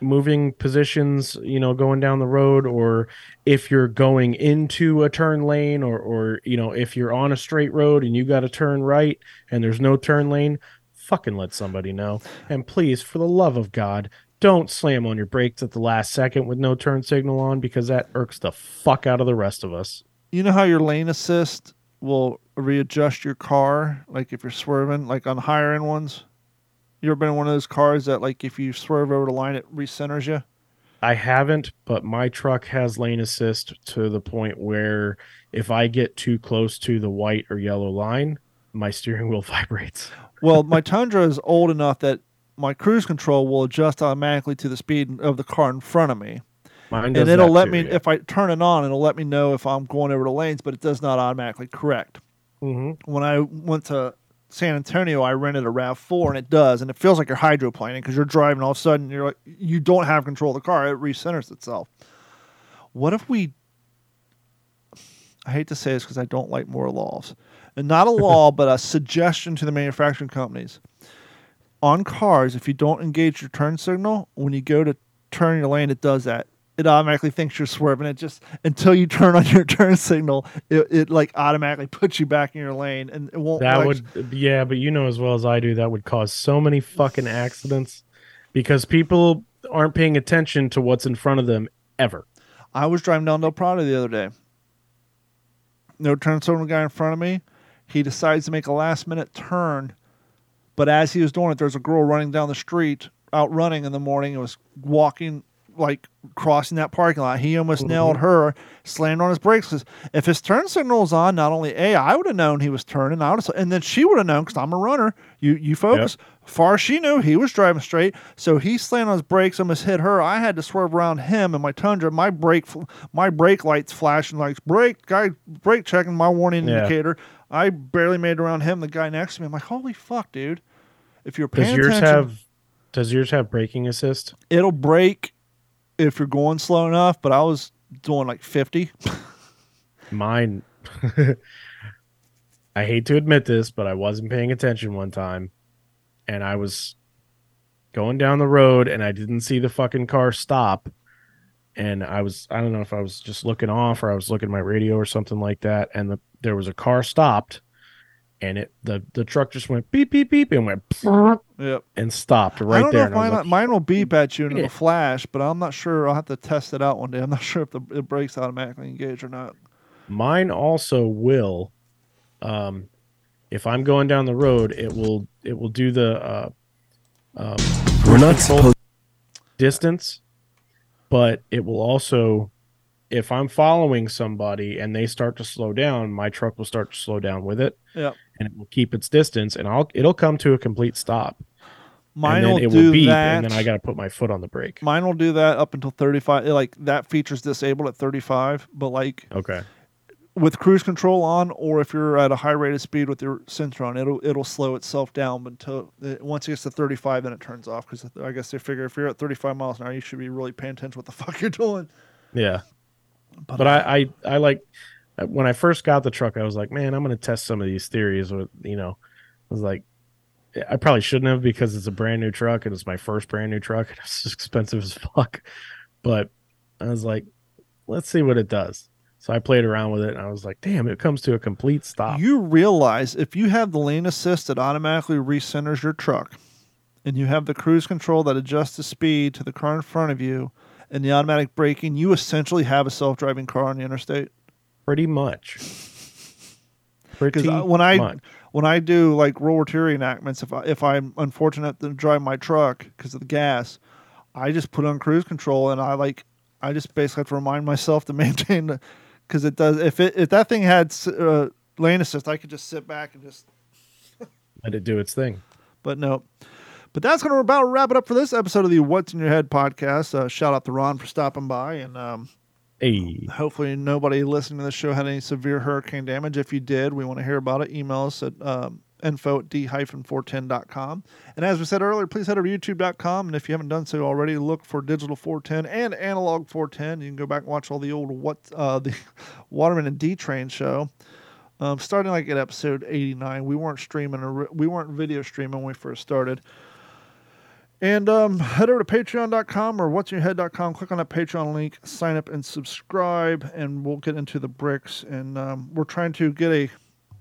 moving positions, you know, going down the road, or if you're going into a turn lane, or, or you know, if you're on a straight road and you got to turn right and there's no turn lane, fucking let somebody know. And please, for the love of God, don't slam on your brakes at the last second with no turn signal on because that irks the fuck out of the rest of us. You know how your lane assist will readjust your car, like if you're swerving, like on higher end ones. You ever been in one of those cars that, like, if you swerve over the line, it recenters you? I haven't, but my truck has lane assist to the point where if I get too close to the white or yellow line, my steering wheel vibrates. Well, my Tundra is old enough that my cruise control will adjust automatically to the speed of the car in front of me. Mine and it'll let too, me yeah. if I turn it on, it'll let me know if I'm going over the lanes, but it does not automatically correct. Mhm. When I went to San Antonio, I rented a Rav Four, and it does, and it feels like you're hydroplaning because you're driving. All of a sudden, you're like you don't have control of the car; it recenters itself. What if we? I hate to say this because I don't like more laws, and not a law, but a suggestion to the manufacturing companies. On cars, if you don't engage your turn signal when you go to turn your lane, it does that. It automatically thinks you're swerving. It just until you turn on your turn signal, it, it like automatically puts you back in your lane, and it won't. That would, yeah, but you know as well as I do, that would cause so many fucking accidents because people aren't paying attention to what's in front of them ever. I was driving down Del Prado the other day. No turn signal guy in front of me. He decides to make a last minute turn, but as he was doing it, there's a girl running down the street, out running in the morning. and was walking like crossing that parking lot. He almost mm-hmm. nailed her, slammed on his brakes. Because if his turn signal was on, not only a I would have known he was turning, I would have, and then she would have known because I'm a runner. You you focus. Far as she knew, he was driving straight, so he slammed on his brakes, almost hit her. I had to swerve around him and my Tundra. My brake, my brake lights flashing like brake guy, brake checking my warning Yeah. indicator. I barely made it around him. The guy next to me, I'm like, holy fuck, dude! If you're Does yours attention, have? Does yours have braking assist? it'll break if you're going slow enough. But I was doing like 50. Mine. I hate to admit this, but I wasn't paying attention one time, and I was going down the road, and I didn't see the fucking car stop, and I was I don't know if I was just looking off or I was looking at my radio or something like that, and the there was a car stopped, and it the the truck just went beep beep beep and went Yep. and stopped right I right don't there. know if and I was mine, like, mine will beep at you and Yeah. it'll flash, but I'm not sure. I'll have to test it out one day. I'm not sure if the it brakes automatically engage or not. Mine also will. Um, if I'm going down the road, it will it will do the uh, um, We're not supposed. distance, but it will also, if I'm following somebody and they start to slow down, my truck will start to slow down with it, Yep. And it will keep its distance, and I'll it'll come to a complete stop. Mine and then will it do will beep, that. and then I got to put my foot on the brake. Mine will do that up until 35. Like that feature's disabled at 35, but like Okay. with cruise control on, or if you're at a high rate of speed with your sensor on, it'll it'll slow itself down until it, once it gets to 35, then it turns off. Because I guess they figure if you're at 35 miles an hour, you should be really paying attention what the fuck you're doing. Yeah. But, But I, I, I like Uh, when I first got the truck, I was like, man, I'm going to test some of these theories with, you know, I was like, I probably shouldn't have because it's a brand new truck and it's my first brand new truck and it's expensive as fuck. But I was like, let's see what it does. So I played around with it and I was like, damn, it comes to a complete stop. You realize if you have the lane assist that automatically recenters your truck, and you have the cruise control that adjusts the speed to the car in front of you, and the automatic braking, you essentially have a self-driving car on the interstate. Pretty much. Pretty Because when I much. when I do like World War II reenactments, if I, if I'm unfortunate to drive my truck because of the gas, I just put on cruise control and I like I just basically have to remind myself to maintain the because it does if it if that thing had uh, lane assist, I could just sit back and just let it do its thing. but no. But that's going to about wrap it up for this episode of the What's in Your Head podcast. Uh, shout out to Ron for stopping by, and um, Hey, hopefully nobody listening to the show had any severe hurricane damage. If you did, we want to hear about it. Email us at um, info at d-410.com. And as we said earlier, please head over to youtube.com. And if you haven't done so already, look for digital 410 and analog 410. You can go back and watch all the old what uh, the Waterman and D Train show. Um, starting like at episode 89, we weren't streaming or we weren't video streaming when we first started. And um, head over to patreon.com or what'sinyourhead.com. Click on that Patreon link, sign up and subscribe, and we'll get into the BRICS. And um, we're trying to get a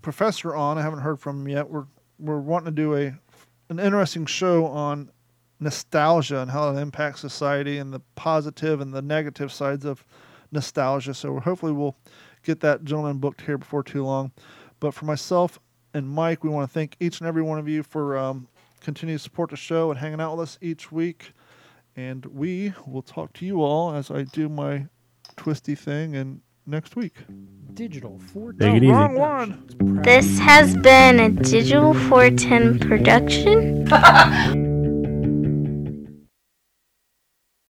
professor on. I haven't heard from him yet. We're we're wanting to do a an interesting show on nostalgia and how it impacts society and the positive and the negative sides of nostalgia. So hopefully we'll get that gentleman booked here before too long. But for myself and Mike, we want to thank each and every one of you for um, continue to support the show and hanging out with us each week. And we will talk to you all as I do my twisty thing and next week. Digital 4 Take. Wrong one. This has been a Digital 410 production.